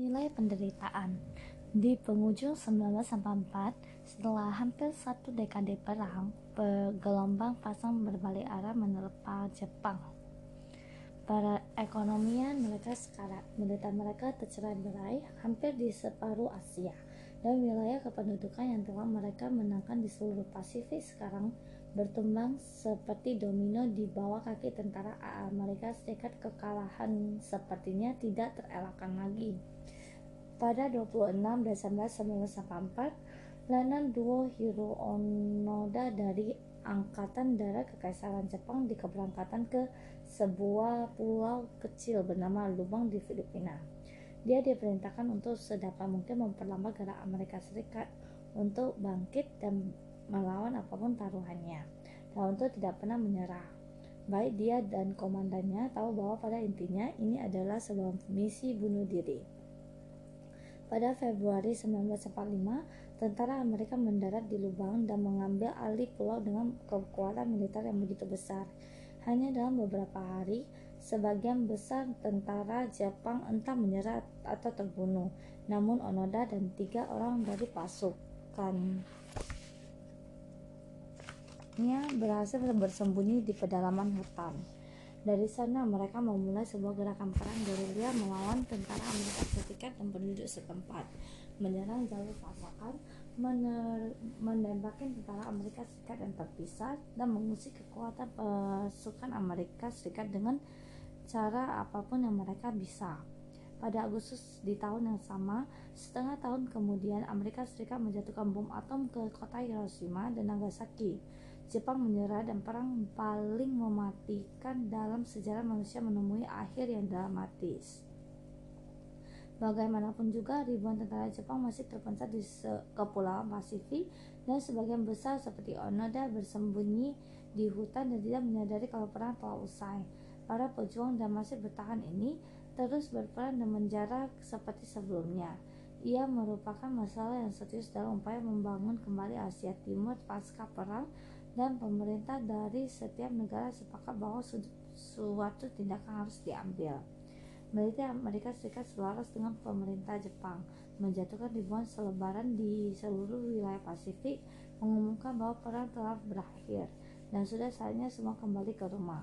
Nilai penderitaan Di penghujung 1944, setelah hampir satu dekade perang, gelombang pasang berbalik arah menerpa Jepang. Perekonomian mereka sekarat, militer mereka tercerai berai hampir di separuh Asia, dan wilayah kependudukan yang telah mereka menangkan di seluruh Pasifik sekarang bertumbang seperti domino di bawah kaki tentara Amerika Serikat kekalahan sepertinya tidak terelakkan lagi. Pada 26 Desember 1944, Letnan Duo Hiro Onoda dari Angkatan Darat Kekaisaran Jepang di keberangkatan ke sebuah pulau kecil bernama Lubang di Filipina. Dia diperintahkan untuk sedapat mungkin memperlambat gerak Amerika Serikat untuk bangkit dan melawan apa pun taruhannya, dan untuk tidak pernah menyerah. Baik dia dan komandannya tahu bahwa pada intinya ini adalah sebuah misi bunuh diri. Pada Februari 1945, tentara Amerika mendarat di Lubang dan mengambil alih pulau dengan kekuatan militer yang begitu besar. Hanya dalam beberapa hari, sebagian besar tentara Jepang entah menyerah atau terbunuh. Namun Onoda dan tiga orang dari pasukannya berhasil bersembunyi di pedalaman hutan. Dari sana mereka memulai sebuah gerakan perang gerilya melawan tentara Amerika Serikat dan penduduk setempat, menyerang jalur pasokan, menembakkan tentara Amerika Serikat yang terpisah, dan mengusir kekuatan pasukan Amerika Serikat dengan cara apa pun yang mereka bisa. Pada Agustus di tahun yang sama, setengah tahun kemudian Amerika Serikat menjatuhkan bom atom ke kota Hiroshima dan Nagasaki Jepang menyerah dan perang paling mematikan dalam sejarah manusia menemui akhir yang dramatis. Bagaimanapun juga, ribuan tentara Jepang masih terpencar di kepulauan Pasifik dan sebagian besar seperti Onoda bersembunyi di hutan dan tidak menyadari kalau perang telah usai. Para pejuang dan masih bertahan ini terus berperan dan menjara seperti sebelumnya. Ia merupakan masalah yang serius dalam upaya membangun kembali Asia Timur pasca perang dan pemerintah dari setiap negara sepakat bahwa suatu tindakan harus diambil. Militer Amerika Serikat selaras dengan pemerintah Jepang menjatuhkan ribuan selebaran di seluruh wilayah Pasifik mengumumkan bahwa perang telah berakhir dan sudah saatnya semua kembali ke rumah.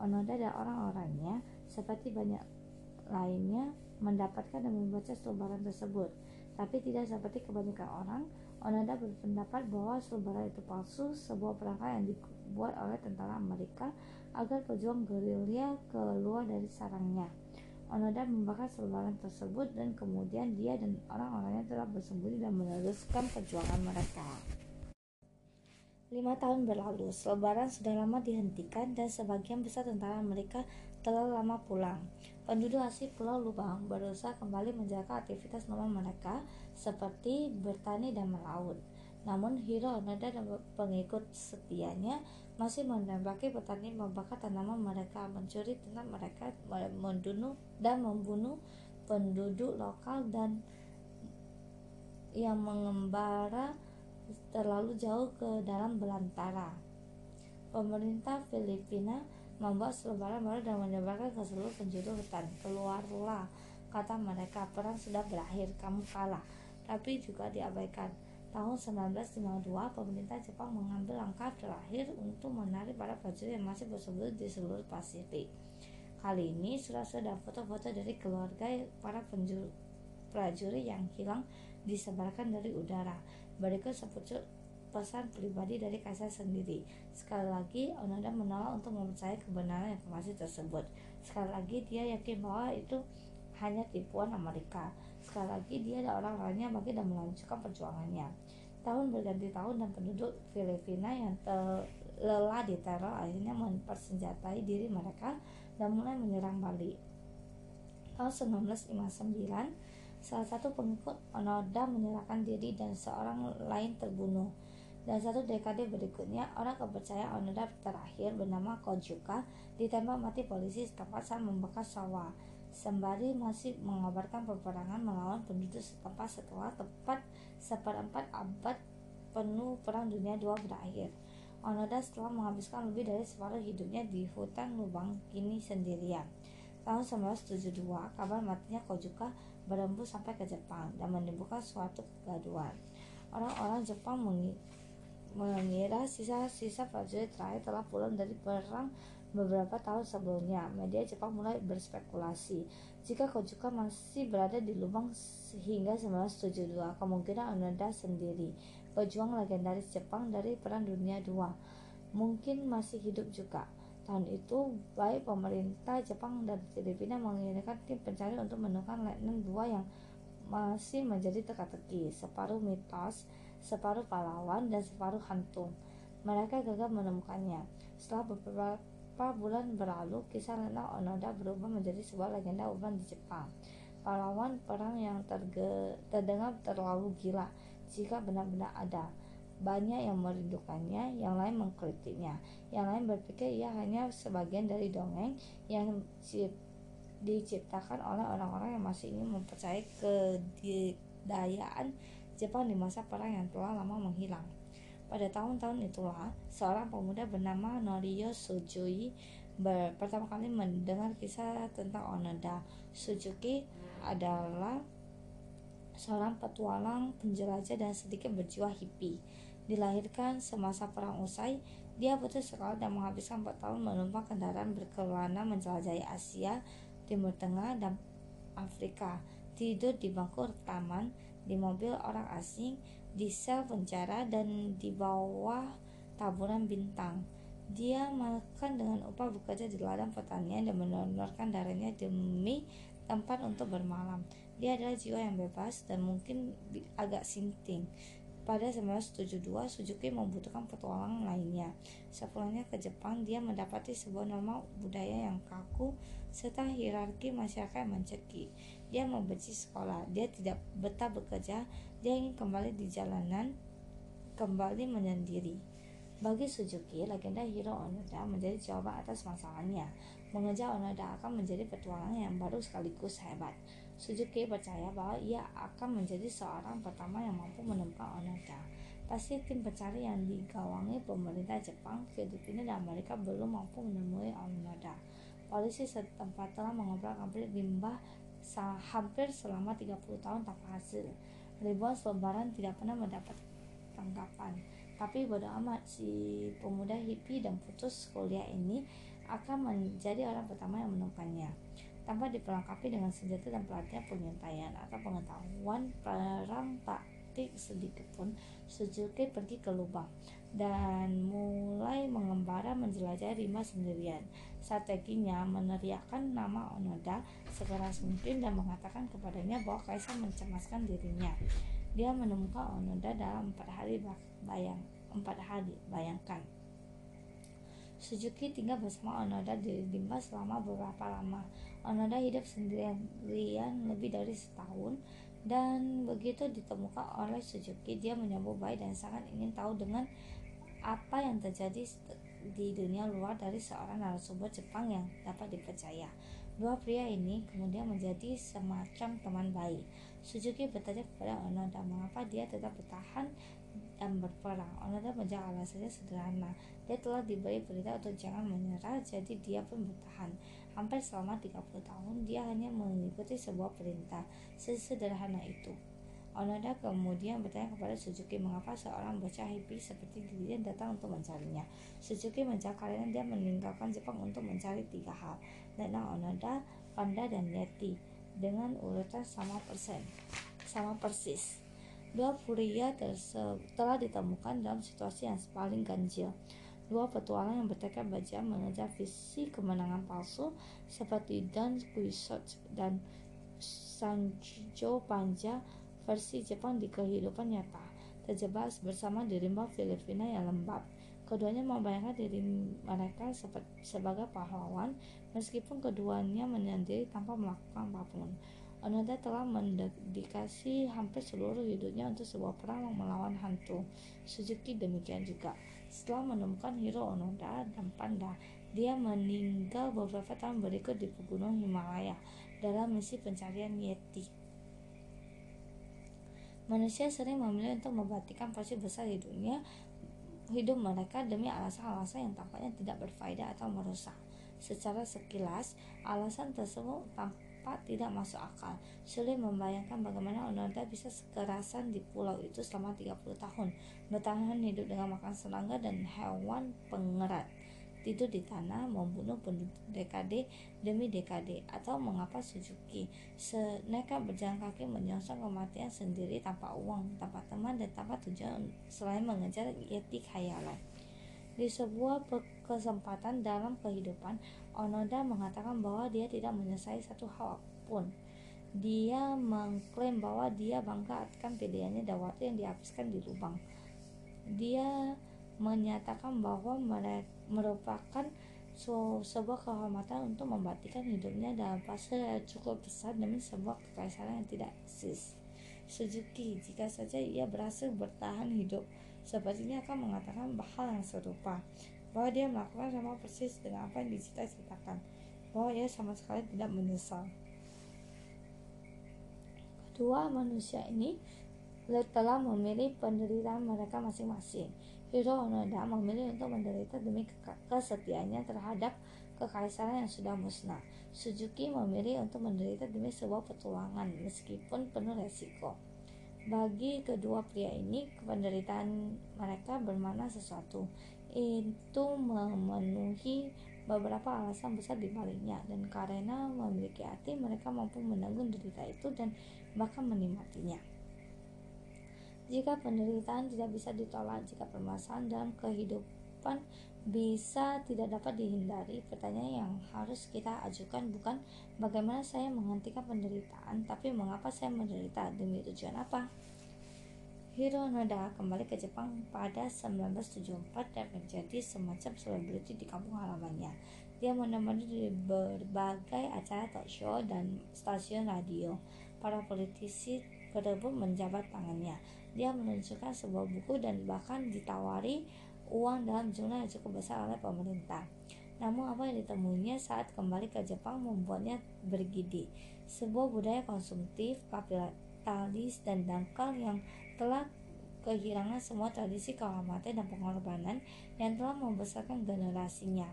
Onoda dan orang-orangnya seperti banyak lainnya mendapatkan dan membaca selebaran tersebut, tapi tidak seperti kebanyakan orang, Onoda berpendapat bahwa selebaran itu palsu, sebuah perangkat yang dibuat oleh tentara Amerika agar pejuang gerilya keluar dari sarangnya. Onoda membakar selebaran tersebut dan kemudian dia dan orang-orangnya telah bersembunyi dan meneruskan perjuangan mereka. Lima tahun berlalu, selebaran sudah lama dihentikan dan sebagian besar tentara Amerika telah lama pulang. Penduduk asli Pulau Lubang berusaha kembali menjaga aktivitas normal mereka seperti bertani dan melaut. Namun Hiro Onoda dan pengikut setianya masih menembaki petani membakar tanaman mereka, mencuri ternak mereka, membunuh dan membunuh penduduk lokal dan yang mengembara terlalu jauh ke dalam belantara. Pemerintah Filipina membuat selebaran baru dan menyebarkan ke seluruh penjuru hutan. Keluarlah, kata mereka, perang sudah berakhir, kamu kalah. Tapi juga diabaikan. Tahun 1952, pemerintah Jepang mengambil langkah terakhir untuk menarik para prajurit yang masih bersembunyi di seluruh Pasifik. Kali ini surat-surat dan foto-foto dari keluarga para penjuru, prajurit yang hilang disebarkan dari udara. Berikut sepucuk pesan pribadi dari Kaisar sendiri. Sekali lagi, Onoda menolak untuk mempercayai kebenaran informasi tersebut. Sekali lagi, dia yakin bahwa itu hanya tipuan Amerika. Sekali lagi, dia dan orang-orangnya bagi dan melanjutkan perjuangannya. Tahun berganti tahun dan penduduk Filipina yang lelah diteror akhirnya mempersenjatai diri mereka dan mulai menyerang Bali. Tahun 1959, salah satu pengikut Onoda menyerahkan diri dan seorang lain terbunuh. Dan satu dekade berikutnya, orang kepercayaan Onoda terakhir bernama Kojuka ditembak mati polisi setempat saat membakar sawah. Sembari masih mengabarkan peperangan melawan penduduk setempat setelah tepat seperempat abad penuh Perang Dunia II berakhir. Onoda setelah menghabiskan lebih dari separuh hidupnya di hutan lubang kini sendirian. Tahun 1972, kabar matinya Kojuka berembus sampai ke Jepang dan menimbulkan suatu kegaduhan. Orang-orang Jepang mengira sisa-sisa prajurit terakhir telah pulang dari perang beberapa tahun sebelumnya. Media Jepang mulai berspekulasi jika Kojuka masih berada di lubang hingga 1972, kemungkinan Onoda sendiri, pejuang legendaris Jepang dari Perang Dunia II, mungkin masih hidup juga. Tahun itu, baik pemerintah Jepang dan Filipina mengirimkan tim pencari untuk menemukan Letnan dua yang masih menjadi teka-teki, separuh mitos, separuh pahlawan, dan separuh hantu. Mereka gagal menemukannya. Setelah beberapa bulan berlalu, kisah Letnan Onoda berubah menjadi sebuah legenda urban di Jepang. Pahlawan perang yang terdengar terlalu gila jika benar-benar ada banyak yang merindukannya, yang lain mengkritiknya, yang lain berpikir ia hanya sebagian dari dongeng yang diciptakan oleh orang-orang yang masih ingin mempercayai kedayaan Jepang di masa perang yang telah lama menghilang. Pada tahun-tahun itulah, seorang pemuda bernama Norio Sujui pertama kali mendengar kisah tentang Onoda. Suzuki adalah seorang petualang, penjelajah, dan sedikit berjiwa hippie dilahirkan semasa perang usai, dia putus sekolah dan menghabiskan 4 tahun menumpang kendaraan berkelana menjelajahi Asia, Timur Tengah, dan Afrika. Tidur di bangku taman, di mobil orang asing, di sel penjara, dan di bawah taburan bintang. Dia makan dengan upah bekerja di ladang pertanian dan mendonorkan darahnya demi tempat untuk bermalam. Dia adalah jiwa yang bebas dan mungkin agak sinting. Pada 1972, Suzuki membutuhkan petualang lainnya. Sepulangnya ke Jepang, dia mendapati sebuah norma budaya yang kaku serta hierarki masyarakat yang mencekik. Dia membenci sekolah, dia tidak betah bekerja, dia ingin kembali di jalanan, kembali menyendiri. Bagi Suzuki, legenda Hiro Onoda menjadi jawaban atas masalahnya. Mengejar Onoda akan menjadi petualang yang baru sekaligus hebat. Suzuki percaya bahwa ia akan menjadi seorang pertama yang mampu menemukan Onoda. Pasti tim pencari yang digawangi pemerintah Jepang, Filipina, dan Amerika belum mampu menemui Onoda. Polisi setempat telah mengobrak-abrik limbah hampir selama 30 tahun tanpa hasil. Ribuan selebaran tidak pernah mendapat tanggapan. Tapi bodo amat si pemuda hippie dan putus kuliah ini akan menjadi orang pertama yang menemukannya tanpa diperlengkapi dengan senjata dan pelatihan pengintaian atau pengetahuan perang taktik sedikit pun Suzuki pergi ke lubang dan mulai mengembara menjelajahi rimba sendirian. Strateginya meneriakkan nama Onoda sekeras mungkin dan mengatakan kepadanya bahwa Kaisar mencemaskan dirinya. Dia menemukan Onoda dalam empat hari bayang empat hari bayangkan. Suzuki tinggal bersama Onoda di rimba selama beberapa lama. Onoda hidup sendirian lebih dari setahun dan begitu ditemukan oleh Suzuki, dia menyambut baik dan sangat ingin tahu dengan apa yang terjadi di dunia luar dari seorang narasumber Jepang yang dapat dipercaya. Dua pria ini kemudian menjadi semacam teman baik. Suzuki bertanya kepada Onoda mengapa dia tetap bertahan dan berperang. Onoda menjawab alasannya sederhana. Dia telah diberi perintah untuk jangan menyerah, jadi dia pun bertahan. Hampir selama 30 tahun, dia hanya mengikuti sebuah perintah. Sesederhana itu. Onoda kemudian bertanya kepada Suzuki mengapa seorang bocah hippie seperti dirinya datang untuk mencarinya. Suzuki menjawab karena dia meninggalkan Jepang untuk mencari tiga hal. Letnan Onoda, Panda, dan Yeti dengan urutan sama persen, sama persis. Dua pria telah ditemukan dalam situasi yang paling ganjil. Dua petualang yang bertekad baja mengejar visi kemenangan palsu seperti Dan Quixote dan Sancho Panja versi Jepang di kehidupan nyata, terjebak bersama di rimba Filipina yang lembab. Keduanya membayangkan diri mereka sebagai pahlawan, meskipun keduanya menyendiri tanpa melakukan apa pun. Onoda telah mendedikasi hampir seluruh hidupnya untuk sebuah perang melawan hantu. Suzuki demikian juga. Setelah menemukan Hiro Onoda dan Panda, dia meninggal beberapa tahun berikut di pegunungan Himalaya dalam misi pencarian Yeti. Manusia sering memilih untuk membatikan porsi besar di dunia hidup mereka demi alasan-alasan yang tampaknya tidak berfaedah atau merusak. Secara sekilas, alasan tersebut tampak tidak masuk akal. Sulit membayangkan bagaimana Onoda bisa sekerasan di pulau itu selama 30 tahun, bertahan hidup dengan makan serangga dan hewan pengerat tidur di tanah, membunuh penduduk dekade demi dekade, atau mengapa Suzuki seneka berjalan kaki menyongsong kematian sendiri tanpa uang, tanpa teman, dan tanpa tujuan selain mengejar yeti khayalan. Di sebuah kesempatan dalam kehidupan, Onoda mengatakan bahwa dia tidak menyesali satu hal pun. Dia mengklaim bahwa dia bangga akan pilihannya waktu yang dihabiskan di lubang. Dia menyatakan bahwa mereka merupakan sebuah kehormatan untuk membatikan hidupnya dalam fase cukup besar demi sebuah kekaisaran yang tidak eksis. Suzuki, jika saja ia berhasil bertahan hidup, sepertinya akan mengatakan hal yang serupa, bahwa dia melakukan sama persis dengan apa yang dicita-citakan, bahwa ia sama sekali tidak menyesal. Kedua manusia ini telah memilih penderitaan mereka masing-masing. Hiro Onoda memilih untuk menderita demi kesetiaannya terhadap kekaisaran yang sudah musnah. Suzuki memilih untuk menderita demi sebuah petualangan meskipun penuh resiko. Bagi kedua pria ini, penderitaan mereka bermakna sesuatu. Itu memenuhi beberapa alasan besar di baliknya dan karena memiliki hati mereka mampu menanggung derita itu dan bahkan menikmatinya. Jika penderitaan tidak bisa ditolak, jika permasalahan dalam kehidupan bisa tidak dapat dihindari, pertanyaan yang harus kita ajukan bukan bagaimana saya menghentikan penderitaan, tapi mengapa saya menderita, demi tujuan apa. Hironoda kembali ke Jepang pada 1974 dan menjadi semacam selebriti di kampung halamannya. Dia menemani di berbagai acara talk show dan stasiun radio. Para politisi berebut menjabat tangannya dia menunjukkan sebuah buku dan bahkan ditawari uang dalam jumlah yang cukup besar oleh pemerintah. Namun apa yang ditemuinya saat kembali ke Jepang membuatnya bergidi. Sebuah budaya konsumtif, kapitalis, dan dangkal yang telah kehilangan semua tradisi kehormatan dan pengorbanan yang telah membesarkan generasinya.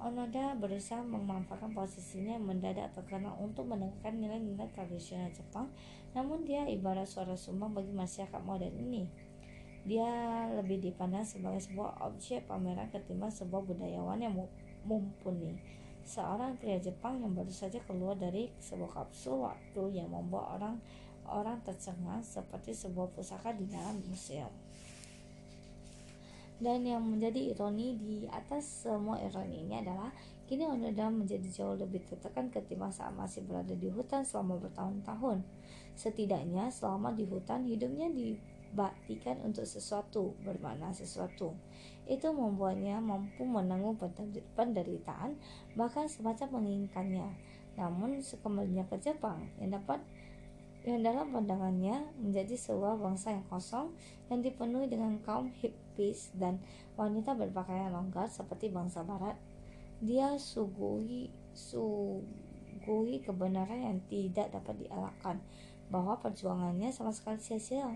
Onoda berusaha memanfaatkan posisinya mendadak terkenal untuk menegakkan nilai-nilai tradisional Jepang, namun dia ibarat suara sumbang bagi masyarakat modern ini. Dia lebih dipandang sebagai sebuah objek pameran ketimbang sebuah budayawan yang mumpuni. Seorang pria Jepang yang baru saja keluar dari sebuah kapsul waktu yang membuat orang orang tercengang seperti sebuah pusaka di dalam museum. Dan yang menjadi ironi di atas semua ironi ini adalah kini Onoda menjadi jauh lebih tertekan ketimbang saat masih berada di hutan selama bertahun-tahun. Setidaknya selama di hutan hidupnya dibaktikan untuk sesuatu, bermakna sesuatu. Itu membuatnya mampu menanggung penderitaan, bahkan semacam menginginkannya. Namun sekembalinya ke Jepang, yang dapat yang dalam pandangannya menjadi sebuah bangsa yang kosong yang dipenuhi dengan kaum hippies dan wanita berpakaian longgar seperti bangsa barat. Dia suguhi suguhi kebenaran yang tidak dapat dielakkan bahwa perjuangannya sama sekali sia-sia.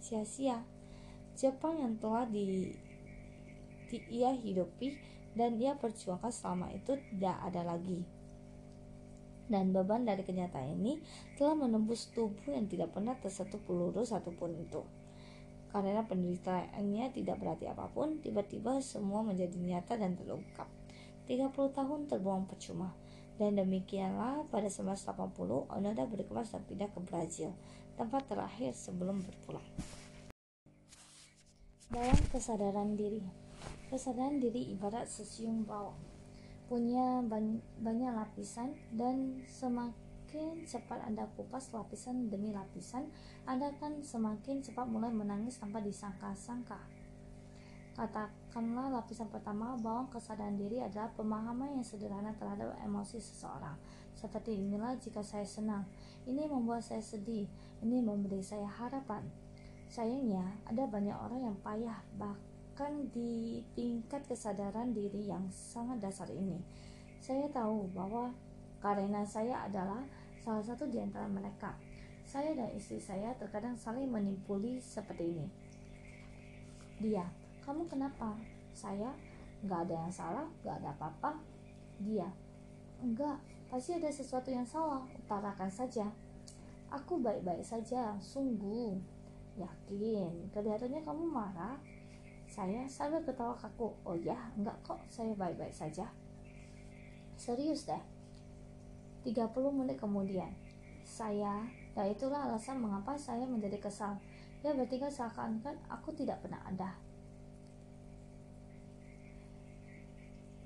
Sia-sia. Jepang yang telah di, di ia hidupi dan ia perjuangkan selama itu tidak ada lagi dan beban dari kenyataan ini telah menembus tubuh yang tidak pernah tersentuh peluru satupun itu. Karena penderitaannya tidak berarti apa pun, tiba-tiba semua menjadi nyata dan terungkap. 30 tahun terbuang percuma. Dan demikianlah pada 1980 Onoda berkemas dan pindah ke Brazil, tempat terakhir sebelum berpulang. Dalam kesadaran diri, kesadaran diri ibarat sesiung bawang punya banyak lapisan dan semakin cepat Anda kupas lapisan demi lapisan, Anda akan semakin cepat mulai menangis tanpa disangka-sangka. Katakanlah lapisan pertama bahwa kesadaran diri adalah pemahaman yang sederhana terhadap emosi seseorang. Seperti inilah jika saya senang, ini membuat saya sedih, ini memberi saya harapan. Sayangnya, ada banyak orang yang payah, bahkan di tingkat kesadaran diri yang sangat dasar ini. Saya tahu bahwa karena saya adalah salah satu di antara mereka. Saya dan istri saya terkadang saling menimpuli seperti ini. Dia, kamu kenapa? Saya, nggak ada yang salah, nggak ada apa-apa. dia. Enggak, pasti ada sesuatu yang salah, utarakan saja. Aku baik-baik saja, sungguh. Yakin, kelihatannya kamu marah. Saya sambil ketawa kaku. Oh ya, enggak kok, saya baik-baik saja. Serius deh. 30 menit kemudian, saya, ya itulah alasan mengapa saya menjadi kesal. Ya bertiga seakan-akan aku tidak pernah ada.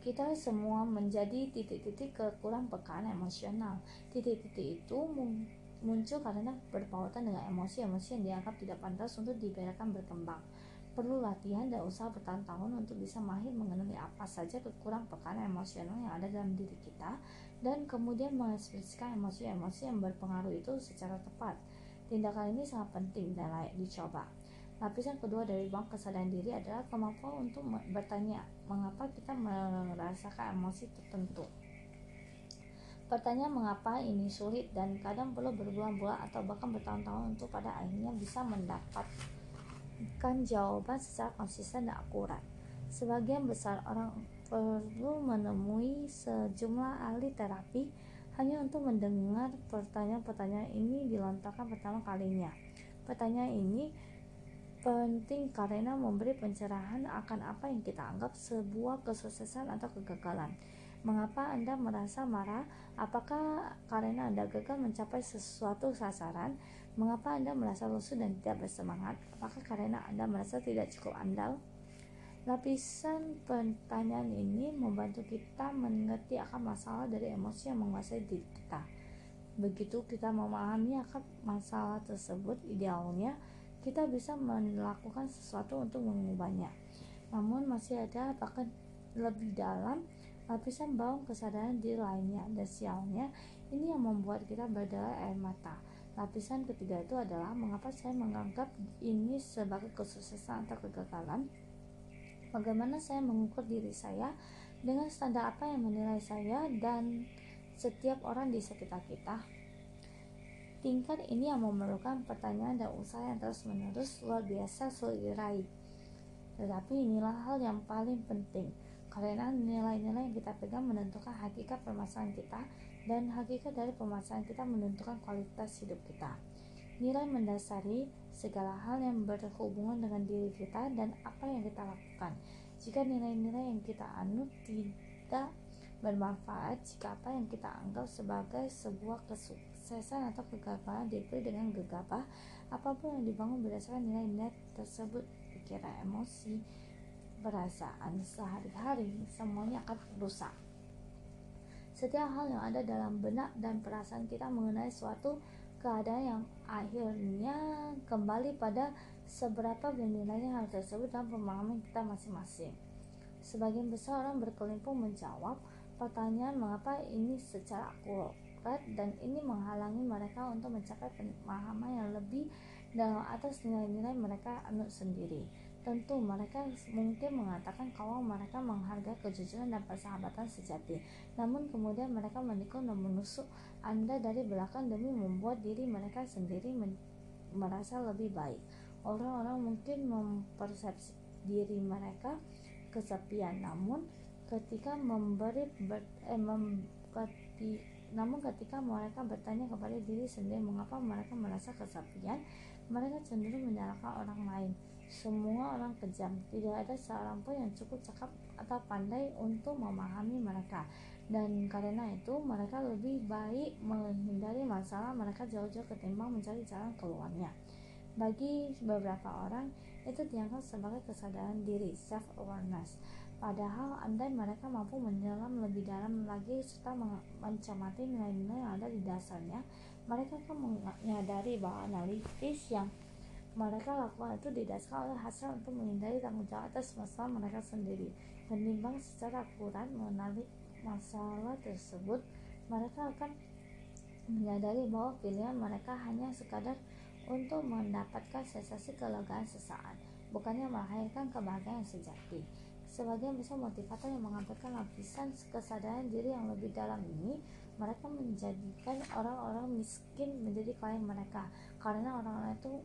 kita semua menjadi titik-titik kekurang pekaan emosional. Titik-titik itu muncul karena berpautan dengan emosi-emosi yang dianggap tidak pantas untuk dibiarkan berkembang. Perlu latihan dan usaha bertahun-tahun untuk bisa mahir mengenali apa saja kekurang pekaan emosional yang ada dalam diri kita dan kemudian mengekspresikan emosi-emosi yang berpengaruh itu secara tepat. Tindakan ini sangat penting dan layak dicoba. Lapisan kedua dari bank kesadaran diri adalah kemampuan untuk bertanya mengapa kita merasakan emosi tertentu. Pertanyaan mengapa ini sulit dan kadang perlu berbulan-bulan atau bahkan bertahun-tahun untuk pada akhirnya bisa mendapatkan jawaban secara konsisten dan akurat. Sebagian besar orang perlu menemui sejumlah ahli terapi hanya untuk mendengar pertanyaan-pertanyaan ini dilontarkan pertama kalinya. Pertanyaan ini penting karena memberi pencerahan akan apa yang kita anggap sebuah kesuksesan atau kegagalan. Mengapa Anda merasa marah? Apakah karena Anda gagal mencapai sesuatu sasaran? Mengapa Anda merasa lusuh dan tidak bersemangat? Apakah karena Anda merasa tidak cukup andal? Lapisan pertanyaan ini membantu kita mengerti akan masalah dari emosi yang menguasai diri kita. Begitu kita memahami akan masalah tersebut, idealnya kita bisa melakukan sesuatu untuk mengubahnya. Namun masih ada bahkan lebih dalam lapisan bawang kesadaran diri lainnya dan sialnya ini yang membuat kita berdarah air mata. Lapisan ketiga itu adalah mengapa saya menganggap ini sebagai kesuksesan atau kegagalan. Bagaimana saya mengukur diri saya dengan standar apa yang menilai saya dan setiap orang di sekitar kita. Tingkat ini yang memerlukan pertanyaan dan usaha yang terus-menerus luar biasa sulit diraih. Tetapi inilah hal yang paling penting, karena nilai-nilai yang kita pegang menentukan hakikat permasalahan kita dan hakikat dari permasalahan kita menentukan kualitas hidup kita. Nilai mendasari segala hal yang berhubungan dengan diri kita dan apa yang kita lakukan. Jika nilai-nilai yang kita anut tidak bermanfaat, jika apa yang kita anggap sebagai sebuah kesuksesan atau kegagalan diberi dengan gegabah apa pun yang dibangun berdasarkan nilai-nilai tersebut pikiran emosi perasaan sehari-hari semuanya akan rusak setiap hal yang ada dalam benak dan perasaan kita mengenai suatu keadaan yang akhirnya kembali pada seberapa bernilainya hal tersebut dalam pemahaman kita masing-masing. Sebagian besar orang berkelimpung menjawab pertanyaan mengapa ini secara akurat dan ini menghalangi mereka untuk mencapai pemahaman yang lebih dalam atas nilai-nilai mereka anut sendiri. Tentu mereka mungkin mengatakan kalau mereka menghargai kejujuran dan persahabatan sejati. Namun kemudian mereka menikung dan menusuk Anda dari belakang demi membuat diri mereka sendiri merasa lebih baik. Orang-orang mungkin mempersepsi diri mereka kesepian, namun ketika memberi ber, eh, mem, ketika namun ketika mereka bertanya kepada diri sendiri mengapa mereka merasa kesepian, mereka cenderung menyalahkan orang lain. Semua orang kejam, tidak ada seorang pun yang cukup cakap atau pandai untuk memahami mereka. Dan karena itu, mereka lebih baik menghindari masalah mereka jauh-jauh ketimbang mencari jalan keluarnya. Bagi beberapa orang, itu dianggap sebagai kesadaran diri, self-awareness Padahal andai mereka mampu menyelam lebih dalam lagi serta mencermati nilai-nilai yang ada di dasarnya, mereka akan menyadari bahwa analisis yang mereka lakukan itu didasarkan oleh hasil untuk menghindari tanggung jawab atas masalah mereka sendiri. Menimbang secara akurat mengenali masalah tersebut, mereka akan menyadari bahwa pilihan mereka hanya sekadar untuk mendapatkan sensasi kelegaan sesaat, bukannya melahirkan kebahagiaan sejati. Sebagian besar motivator yang mengabarkan lapisan kesadaran diri yang lebih dalam ini, mereka menjadikan orang-orang miskin menjadi klien mereka karena orang-orang itu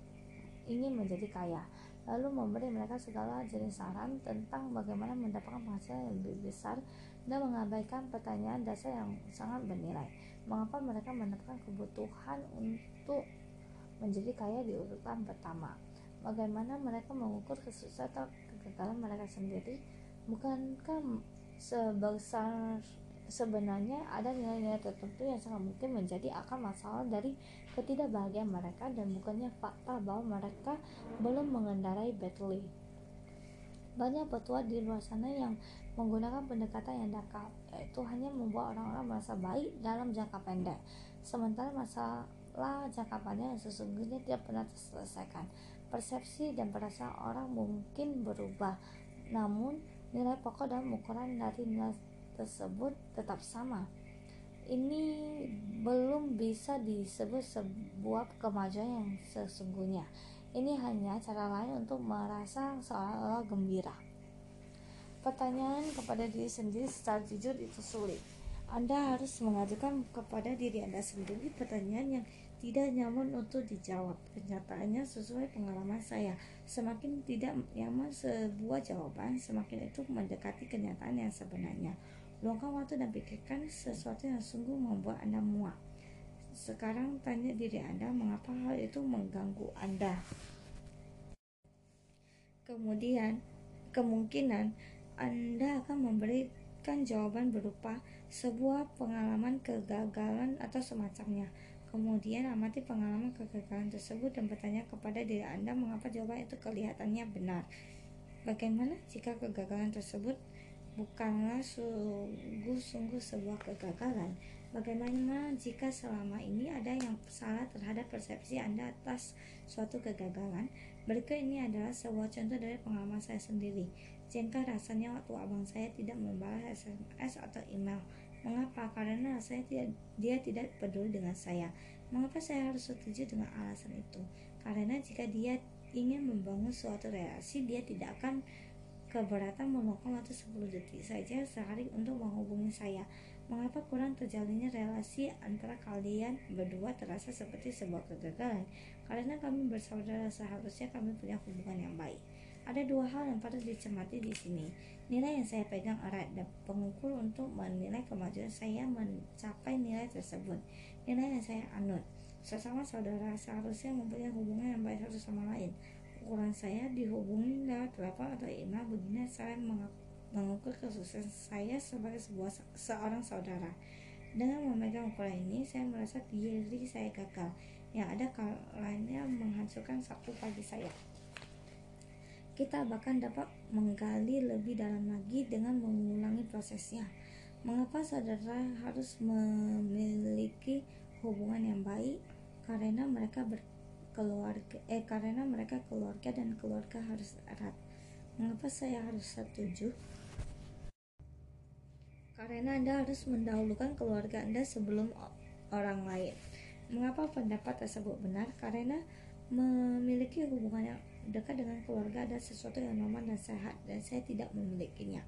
ingin menjadi kaya lalu memberi mereka segala jenis saran tentang bagaimana mendapatkan penghasilan yang lebih besar dan mengabaikan pertanyaan dasar yang sangat bernilai. Mengapa mereka menetapkan kebutuhan untuk menjadi kaya di urutan pertama? Bagaimana mereka mengukur kesuksesan atau kegagalan mereka sendiri? Bukankah sebesar sebenarnya ada nilai-nilai tertentu yang sangat mungkin menjadi akar masalah dari ketidakbahagiaan mereka dan bukannya fakta bahwa mereka belum mengendarai Bentley. Banyak petua di luar sana yang menggunakan pendekatan yang dangkal, yaitu hanya membuat orang-orang merasa baik dalam jangka pendek, sementara masalah jangka panjang yang sesungguhnya tidak pernah terselesaikan. Persepsi dan perasaan orang mungkin berubah, namun nilai pokok dan ukuran dari nilai tersebut tetap sama. Ini belum bisa disebut sebuah kemajuan yang sesungguhnya. Ini hanya cara lain untuk merasa seolah-olah gembira. Pertanyaan kepada diri sendiri secara jujur itu sulit. Anda harus mengajukan kepada diri Anda sendiri pertanyaan yang tidak nyaman untuk dijawab. Kenyataannya sesuai pengalaman saya, semakin tidak nyaman sebuah jawaban, semakin itu mendekati kenyataan yang sebenarnya. Luangkan waktu dan pikirkan sesuatu yang sungguh membuat Anda muak. Sekarang tanya diri Anda mengapa hal itu mengganggu Anda. Kemudian, kemungkinan Anda akan memberikan jawaban berupa sebuah pengalaman kegagalan atau semacamnya. Kemudian amati pengalaman kegagalan tersebut dan bertanya kepada diri Anda mengapa jawaban itu kelihatannya benar. Bagaimana jika kegagalan tersebut bukanlah sungguh-sungguh sebuah kegagalan. Bagaimana jika selama ini ada yang salah terhadap persepsi Anda atas suatu kegagalan? Berikut ini adalah sebuah contoh dari pengalaman saya sendiri. Jengkel rasanya waktu abang saya tidak membalas SMS atau email. Mengapa? Karena rasanya tidak, dia tidak peduli dengan saya. Mengapa saya harus setuju dengan alasan itu? Karena jika dia ingin membangun suatu relasi, dia tidak akan keberatan meluangkan waktu 10 detik saja sehari untuk menghubungi saya. Mengapa kurang terjalinnya relasi antara kalian berdua terasa seperti sebuah kegagalan? Karena kami bersaudara seharusnya kami punya hubungan yang baik. Ada dua hal yang patut dicermati di sini. Nilai yang saya pegang erat dan pengukur untuk menilai kemajuan saya mencapai nilai tersebut. Nilai yang saya anut. Sesama saudara seharusnya mempunyai hubungan yang baik satu sama lain ukuran saya dihubungi lewat telepon atau email. Begini saya mengukur kesuksesan saya sebagai sebuah seorang saudara. Dengan memegang ukuran ini saya merasa diri saya gagal. Yang ada kalanya menghancurkan Sabtu pagi saya. Kita bahkan dapat menggali lebih dalam lagi dengan mengulangi prosesnya. Mengapa saudara harus memiliki hubungan yang baik? Karena mereka ber keluarga eh karena mereka keluarga dan keluarga harus erat. Mengapa saya harus setuju? Karena Anda harus mendahulukan keluarga Anda sebelum orang lain. Mengapa pendapat tersebut benar? Karena memiliki hubungan yang dekat dengan keluarga adalah sesuatu yang normal dan sehat dan saya tidak memilikinya.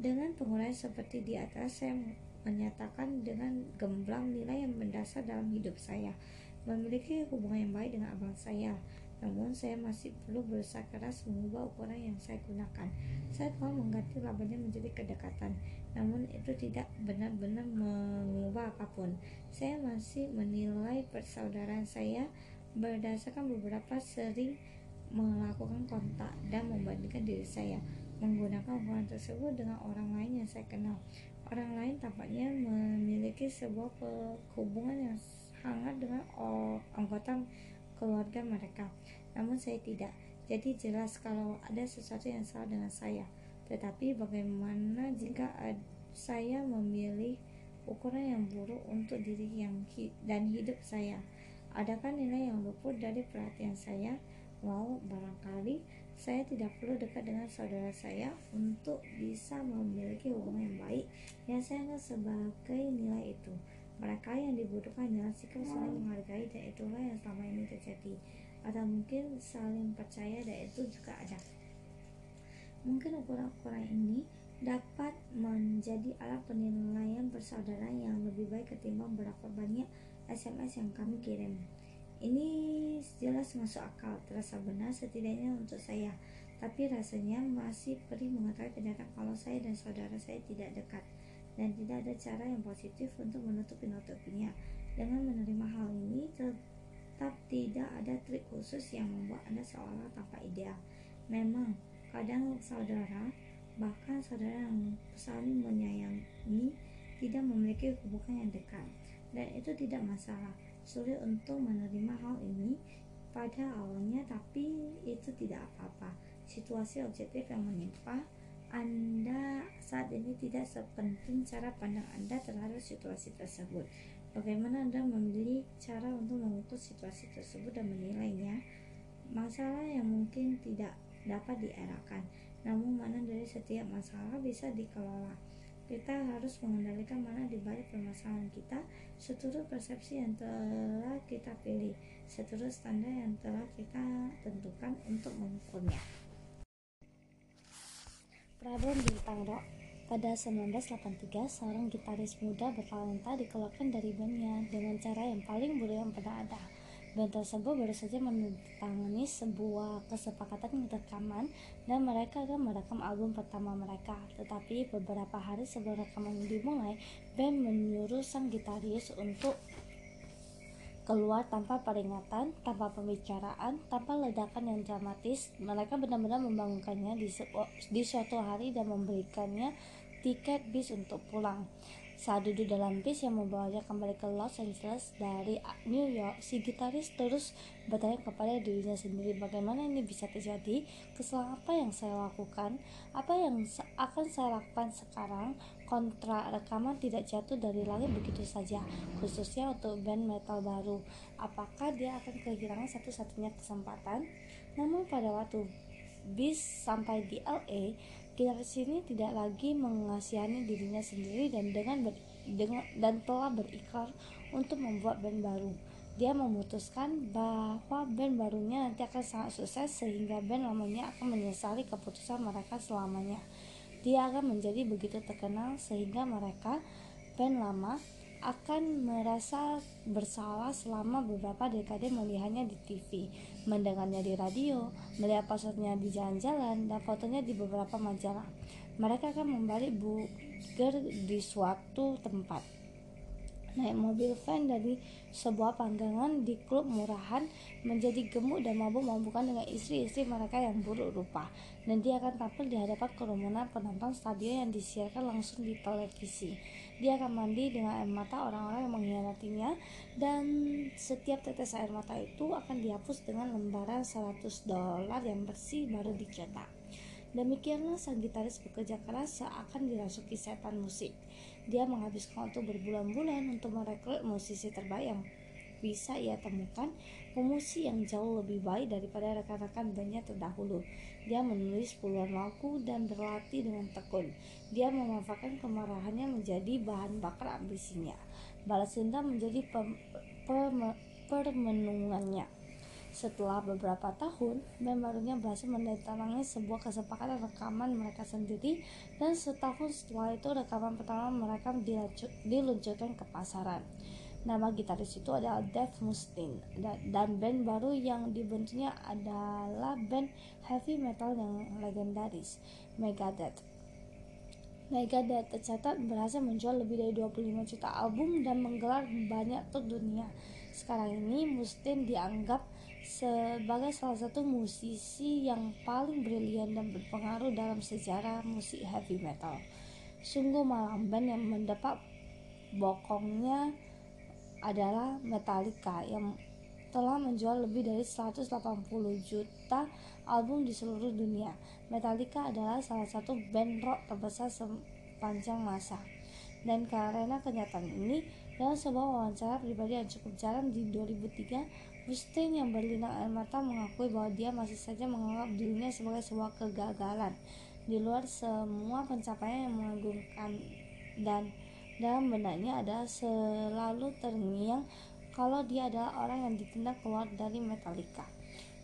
Dengan penguraian seperti di atas saya menyatakan dengan gemblang nilai yang mendasar dalam hidup saya memiliki hubungan yang baik dengan abang saya. Namun saya masih perlu berusaha keras mengubah ukuran yang saya gunakan. Saya telah mengganti labelnya menjadi kedekatan. Namun itu tidak benar-benar mengubah apa pun. Saya masih menilai persaudaraan saya berdasarkan beberapa sering melakukan kontak dan membandingkan diri saya menggunakan hubungan tersebut dengan orang lain yang saya kenal. Orang lain tampaknya memiliki sebuah hubungan yang hangat dengan anggota keluarga mereka. Namun saya tidak. Jadi jelas kalau ada sesuatu yang salah dengan saya. Tetapi bagaimana jika saya memilih ukuran yang buruk untuk diri yang dan hidup saya? Adakah nilai yang luput dari perhatian saya? Wow, barangkali saya tidak perlu dekat dengan saudara saya untuk bisa memiliki hubungan yang baik yang saya anggap sebagai nilai itu. Mereka yang dibutuhkan adalah sikap saling menghargai dan itulah yang selama ini terjadi. Atau mungkin saling percaya dan itu juga ada. Mungkin ukuran-ukuran ini dapat menjadi alat penilaian persaudaraan yang lebih baik ketimbang berapa banyak SMS yang kami kirim. Ini jelas masuk akal, terasa benar setidaknya untuk saya. Tapi rasanya masih perih mengetahui kenyataan kalau saya dan saudara saya tidak dekat dan tidak ada cara yang positif untuk menutupi-nutupinya. Dengan menerima hal ini, tetap tidak ada trik khusus yang membuat Anda seolah tanpa ideal. Memang, kadang saudara, bahkan saudara yang saling menyayangi, tidak memiliki hubungan yang dekat, dan itu tidak masalah. Sulit untuk menerima hal ini pada awalnya, tapi itu tidak apa-apa. Situasi objektif yang menimpa anda saat ini tidak sepenting cara pandang Anda terhadap situasi tersebut. Bagaimana Anda memilih cara untuk mengukur situasi tersebut dan menilainya? Masalah yang mungkin tidak dapat diarahkan, namun mana dari setiap masalah bisa dikelola. Kita harus mengendalikan mana di balik permasalahan kita seturut persepsi yang telah kita pilih, seturut standar yang telah kita tentukan untuk mengukurnya. Bintang Rock pada 1983, seorang gitaris muda bertalenta dikeluarkan dari bandnya dengan cara yang paling buruk yang pernah ada. Band tersebut baru saja menandatangani sebuah kesepakatan rekaman dan mereka akan merekam album pertama mereka. Tetapi beberapa hari sebelum rekaman dimulai, band menyuruh sang gitaris untuk keluar tanpa peringatan, tanpa pembicaraan, tanpa ledakan yang dramatis. Mereka benar-benar membangunkannya di, di suatu hari dan memberikannya tiket bis untuk pulang. Saat duduk dalam bis yang membawanya kembali ke Los Angeles dari New York, si gitaris terus bertanya kepada dirinya sendiri bagaimana ini bisa terjadi, kesalahan apa yang saya lakukan, apa yang akan saya lakukan sekarang, kontrak rekaman tidak jatuh dari langit begitu saja, khususnya untuk band metal baru. Apakah dia akan kehilangan satu-satunya kesempatan? Namun pada waktu bis sampai di LA, Gitaris ini tidak lagi mengasihani dirinya sendiri dan dengan, ber, dengan dan telah berikrar untuk membuat band baru. Dia memutuskan bahwa band barunya nanti akan sangat sukses sehingga band lamanya akan menyesali keputusan mereka selamanya. Dia akan menjadi begitu terkenal sehingga mereka band lama akan merasa bersalah selama beberapa dekade melihatnya di TV, mendengarnya di radio, melihat posternya di jalan-jalan, dan fotonya di beberapa majalah. Mereka akan membalik buger di suatu tempat. Naik mobil van dari sebuah panggangan di klub murahan menjadi gemuk dan mabuk-mabukan dengan istri-istri mereka yang buruk rupa dan dia akan tampil di hadapan kerumunan penonton stadion yang disiarkan langsung di televisi dia akan mandi dengan air mata orang-orang yang mengkhianatinya dan setiap tetes air mata itu akan dihapus dengan lembaran 100 dolar yang bersih baru dicetak. Demikianlah sang gitaris bekerja keras seakan dirasuki setan musik. Dia menghabiskan waktu berbulan-bulan untuk merekrut musisi terbaik yang bisa ia temukan pemusik yang jauh lebih baik daripada rekan-rekan bandnya terdahulu. Dia menulis puluhan lagu dan berlatih dengan tekun. Dia memanfaatkan kemarahannya menjadi bahan bakar ambisinya. Balas dendam menjadi permenungannya. Setelah beberapa tahun, band barunya berhasil menandatangani sebuah kesepakatan rekaman mereka sendiri dan setahun setelah itu rekaman pertama mereka diluncurkan ke pasaran. Nama gitaris itu adalah Dave Mustaine dan band baru yang dibentuknya adalah band heavy metal yang legendaris Megadeth. Megadeth tercatat berhasil menjual lebih dari 25 juta album dan menggelar banyak tour dunia. Sekarang ini Mustaine dianggap sebagai salah satu musisi yang paling brilian dan berpengaruh dalam sejarah musik heavy metal. Sungguh malam band yang mendapat bokongnya adalah Metallica yang telah menjual lebih dari 180 juta album di seluruh dunia. Metallica adalah salah satu band rock terbesar sepanjang masa. Dan karena kenyataan ini, dalam sebuah wawancara pribadi yang cukup jarang di 2003, Mustaine yang berlinang air mata mengakui bahwa dia masih saja menganggap dirinya sebagai sebuah kegagalan di luar semua pencapaian yang mengagumkan dan dalam benaknya adalah selalu terngiang kalau dia adalah orang yang ditendang keluar dari Metallica.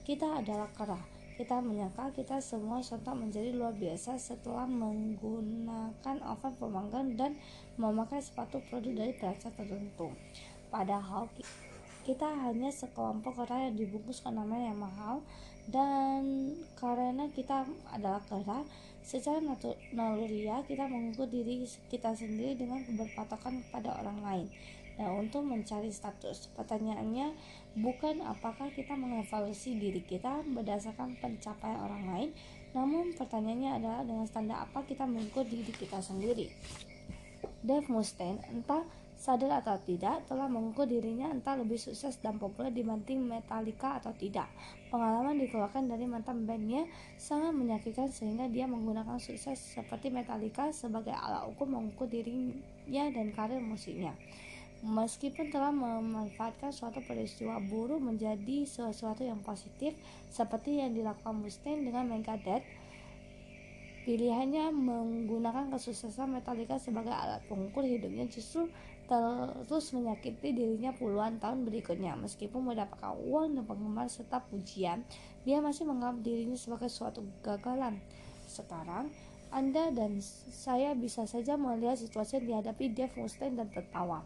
Kita adalah kera. Kita menyangka kita semua sontak menjadi luar biasa setelah menggunakan oven pemanggang dan memakai sepatu produk dari perancang tertentu. Padahal kita hanya sekelompok orang yang dibungkus ke nama yang mahal dan karena kita adalah kera Secara naluriah kita mengukur diri kita sendiri dengan berpatokan kepada orang lain. Nah, untuk mencari status, pertanyaannya bukan apakah kita mengevaluasi diri kita berdasarkan pencapaian orang lain, namun pertanyaannya adalah dengan standar apa kita mengukur diri kita sendiri. Dave Mustaine entah sadar atau tidak telah mengukur dirinya entah lebih sukses dan populer dibanding Metallica atau tidak. Pengalaman dikeluarkan dari mantan bandnya sangat menyakitkan sehingga dia menggunakan sukses seperti Metallica sebagai alat ukur mengukur dirinya dan karir musiknya. Meskipun telah memanfaatkan suatu peristiwa buruk menjadi sesuatu yang positif seperti yang dilakukan Mustaine dengan Megadeth, Pilihannya menggunakan kesuksesan Metallica sebagai alat pengukur hidupnya justru terus menyakiti dirinya puluhan tahun berikutnya. Meskipun mendapatkan uang dan penggemar serta pujian, dia masih menganggap dirinya sebagai suatu kegagalan. Sekarang, Anda dan saya bisa saja melihat situasi yang dihadapi Dave Mustaine dan tertawa.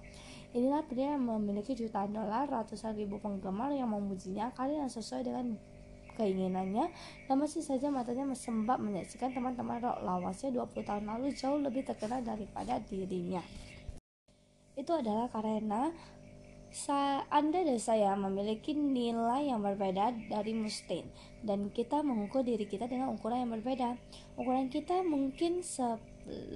Inilah pria yang memiliki jutaan dolar, ratusan ribu penggemar yang memujinya, karya yang sesuai dengan keinginannya dan masih saja matanya sembab menyaksikan teman-teman rock lawasnya 20 tahun lalu jauh lebih terkenal daripada dirinya itu adalah karena anda dan saya memiliki nilai yang berbeda dari Mustaine dan kita mengukur diri kita dengan ukuran yang berbeda. Ukuran kita mungkin se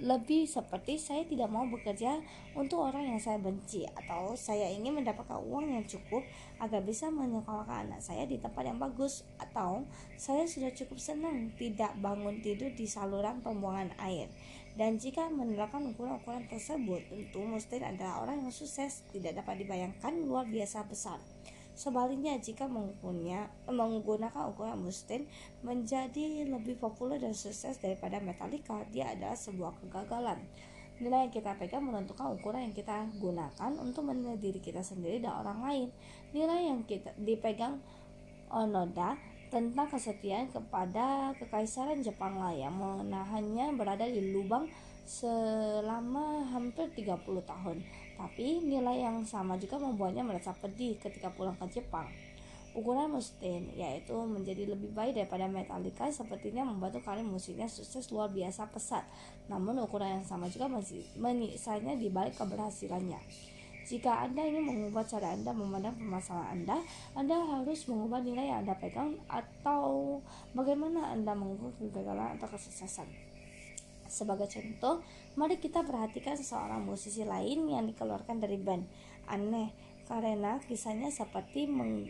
lebih seperti saya tidak mau bekerja untuk orang yang saya benci atau saya ingin mendapatkan uang yang cukup agar bisa menyekolahkan anak saya di tempat yang bagus atau saya sudah cukup senang tidak bangun tidur di saluran pembuangan air. Dan jika menerapkan ukuran-ukuran tersebut, tentu Mustin adalah orang yang sukses, tidak dapat dibayangkan luar biasa besar. Sebaliknya, jika menggunakan ukuran Mustin menjadi lebih populer dan sukses daripada Metallica, dia adalah sebuah kegagalan. Nilai yang kita pegang menentukan ukuran yang kita gunakan untuk menilai diri kita sendiri dan orang lain. Nilai yang kita dipegang Onoda tentang kesetiaan kepada kekaisaran Jepang lah yang menahannya berada di lubang selama hampir 30 tahun. Tapi nilai yang sama juga membuatnya merasa pedih ketika pulang ke Jepang. Ukuran Mustaine yaitu menjadi lebih baik daripada Metallica sepertinya membantu karir musiknya sukses luar biasa pesat. Namun ukuran yang sama juga menyiksanya di balik keberhasilannya. Jika Anda ingin mengubah cara Anda memandang permasalahan Anda, Anda harus mengubah nilai yang Anda pegang atau bagaimana Anda mengukur kegagalan atau kesuksesan. Sebagai contoh, mari kita perhatikan seseorang musisi lain yang dikeluarkan dari band. Aneh, karena kisahnya seperti meng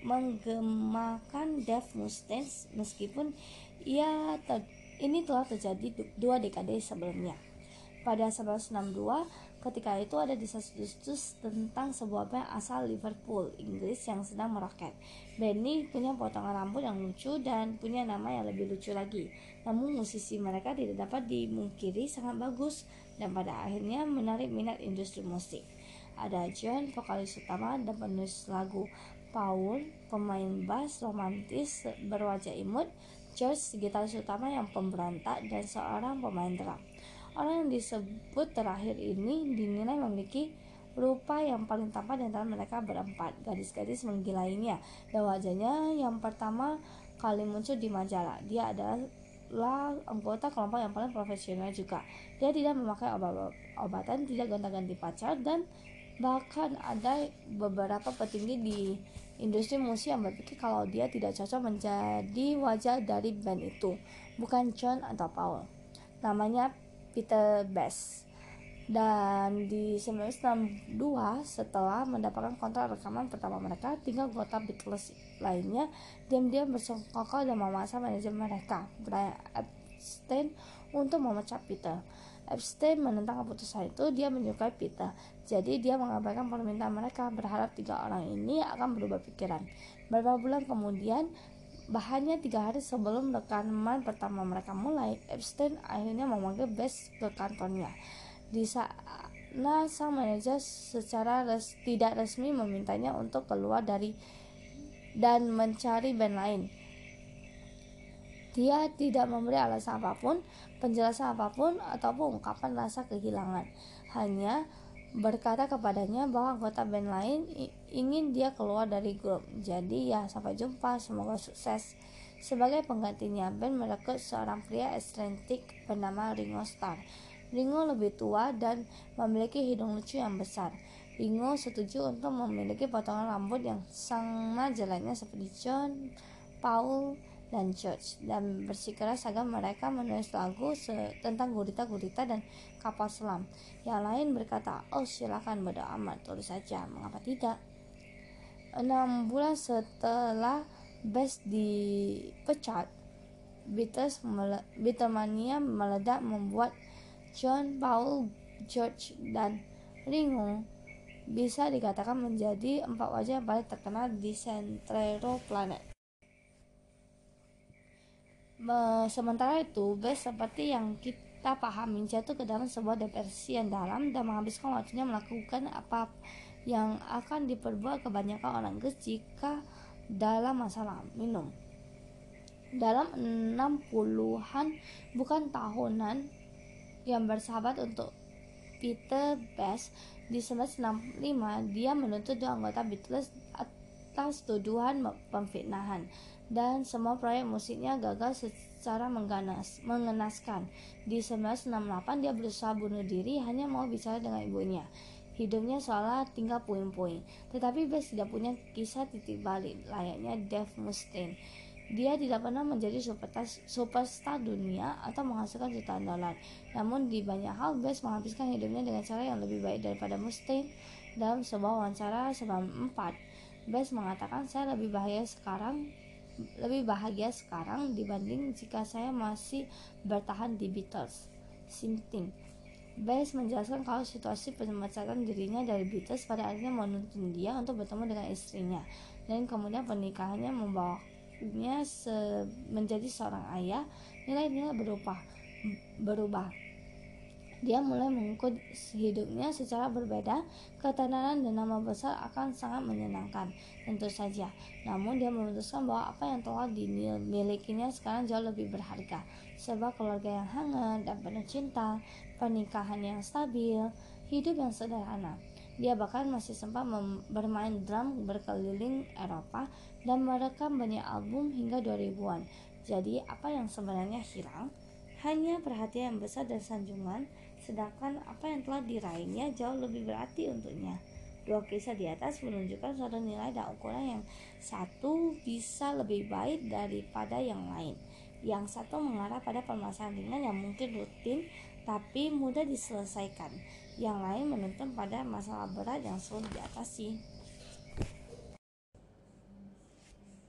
menggemakan Dave Mustaine meskipun ia ini telah terjadi dua dekade sebelumnya. Pada 1962, Ketika itu ada desas-desus tentang sebuah band asal Liverpool, Inggris yang sedang meroket. Ini punya potongan rambut yang lucu dan punya nama yang lebih lucu lagi. Namun musisi mereka tidak dapat dimungkiri sangat bagus dan pada akhirnya menarik minat industri musik. Ada John, vokalis utama dan penulis lagu, Paul, pemain bass romantis berwajah imut, George, gitaris utama yang pemberontak, dan seorang pemain drum. Orang yang disebut terakhir ini dinilai memiliki rupa yang paling tampan di antara mereka berempat. Gadis-gadis menggilainya dan wajahnya yang pertama kali muncul di majalah. Dia adalah anggota kelompok yang paling profesional juga. Dia tidak memakai obat-obatan, tidak gonta-ganti pacar dan bahkan ada beberapa petinggi di industri musik yang berpikir kalau dia tidak cocok menjadi wajah dari band itu bukan John atau Paul namanya Peter Best. Dan di 1962 setelah mendapatkan kontrak rekaman pertama mereka tinggal anggota Beatles lainnya. Diam-diam bersengkokol dan memaksa manajemen mereka Brian Epstein untuk memecat Peter. Epstein menentang keputusan itu dia menyukai Peter. Jadi dia mengabaikan permintaan mereka berharap tiga orang ini akan berubah pikiran. Beberapa bulan kemudian Bahannya tiga hari sebelum rekaman pertama mereka mulai, Epstein akhirnya memanggil Bess ke kantornya. Di sana sang manajer secara res, tidak resmi memintanya untuk keluar dari dan mencari band lain. Dia tidak memberi alasan apa pun, penjelasan apa pun, ataupun ungkapan rasa kehilangan. Hanya berkata kepadanya bahwa anggota band lain ingin dia keluar dari grup. Jadi ya sampai jumpa, semoga sukses. Sebagai penggantinya, band merekrut seorang pria ekstrentik bernama Ringo Starr. Ringo lebih tua dan memiliki hidung lucu yang besar. Ringo setuju untuk memiliki potongan rambut yang sama jalannya seperti John, Paul, dan George dan bersikeras agar mereka menulis lagu tentang gurita-gurita dan kapal selam. Yang lain berkata, oh silakan berdoa amat, tulis saja, mengapa tidak? Enam bulan setelah Best dipecat, Beatles mele Beatlemania meledak membuat John, Paul, George, dan Ringo bisa dikatakan menjadi empat wajah yang paling terkenal di Centrero Planet. Sementara itu, Best seperti yang kita pahami jatuh ke dalam sebuah depresi yang dalam dan menghabiskan waktunya melakukan apa yang akan diperbuat kebanyakan orang Inggris jika dalam masalah minum. Dalam 60-an bukan tahunan yang bersahabat untuk Peter Best di 1965 dia menuntut dua anggota Beatles atas tuduhan pemfitnahan dan semua proyek musiknya gagal secara mengganas, mengenaskan. Di 1968 dia berusaha bunuh diri hanya mau bicara dengan ibunya. Hidupnya seolah tinggal puing-puing. Tetapi Bass tidak punya kisah titik balik layaknya Dave Mustaine. Dia tidak pernah menjadi superstar, dunia atau menghasilkan jutaan dolar. Namun di banyak hal Bass menghabiskan hidupnya dengan cara yang lebih baik daripada Mustaine. Dalam sebuah wawancara sebelum 4, Bass mengatakan saya lebih bahagia sekarang lebih bahagia sekarang dibanding jika saya masih bertahan di Beatles. Sinting Bass menjelaskan kalau situasi pemecatan dirinya dari Beatles pada akhirnya menuntun dia untuk bertemu dengan istrinya. Dan kemudian pernikahannya membawanya se menjadi seorang ayah. Nilai-nilai berubah berubah dia mulai mengikut hidupnya secara berbeda, ketenaran dan nama besar akan sangat menyenangkan, tentu saja. Namun dia memutuskan bahwa apa yang telah dimilikinya sekarang jauh lebih berharga, sebab keluarga yang hangat dan penuh cinta, pernikahan yang stabil, hidup yang sederhana. Dia bahkan masih sempat bermain drum berkeliling Eropa dan merekam banyak album hingga 2000-an. Jadi, apa yang sebenarnya hilang? Hanya perhatian yang besar dan sanjungan sedangkan apa yang telah diraihnya jauh lebih berarti untuknya. Dua kisah di atas menunjukkan suatu nilai dan ukuran yang satu bisa lebih baik daripada yang lain. Yang satu mengarah pada permasalahan ringan yang mungkin rutin tapi mudah diselesaikan. Yang lain menuntun pada masalah berat yang sulit diatasi.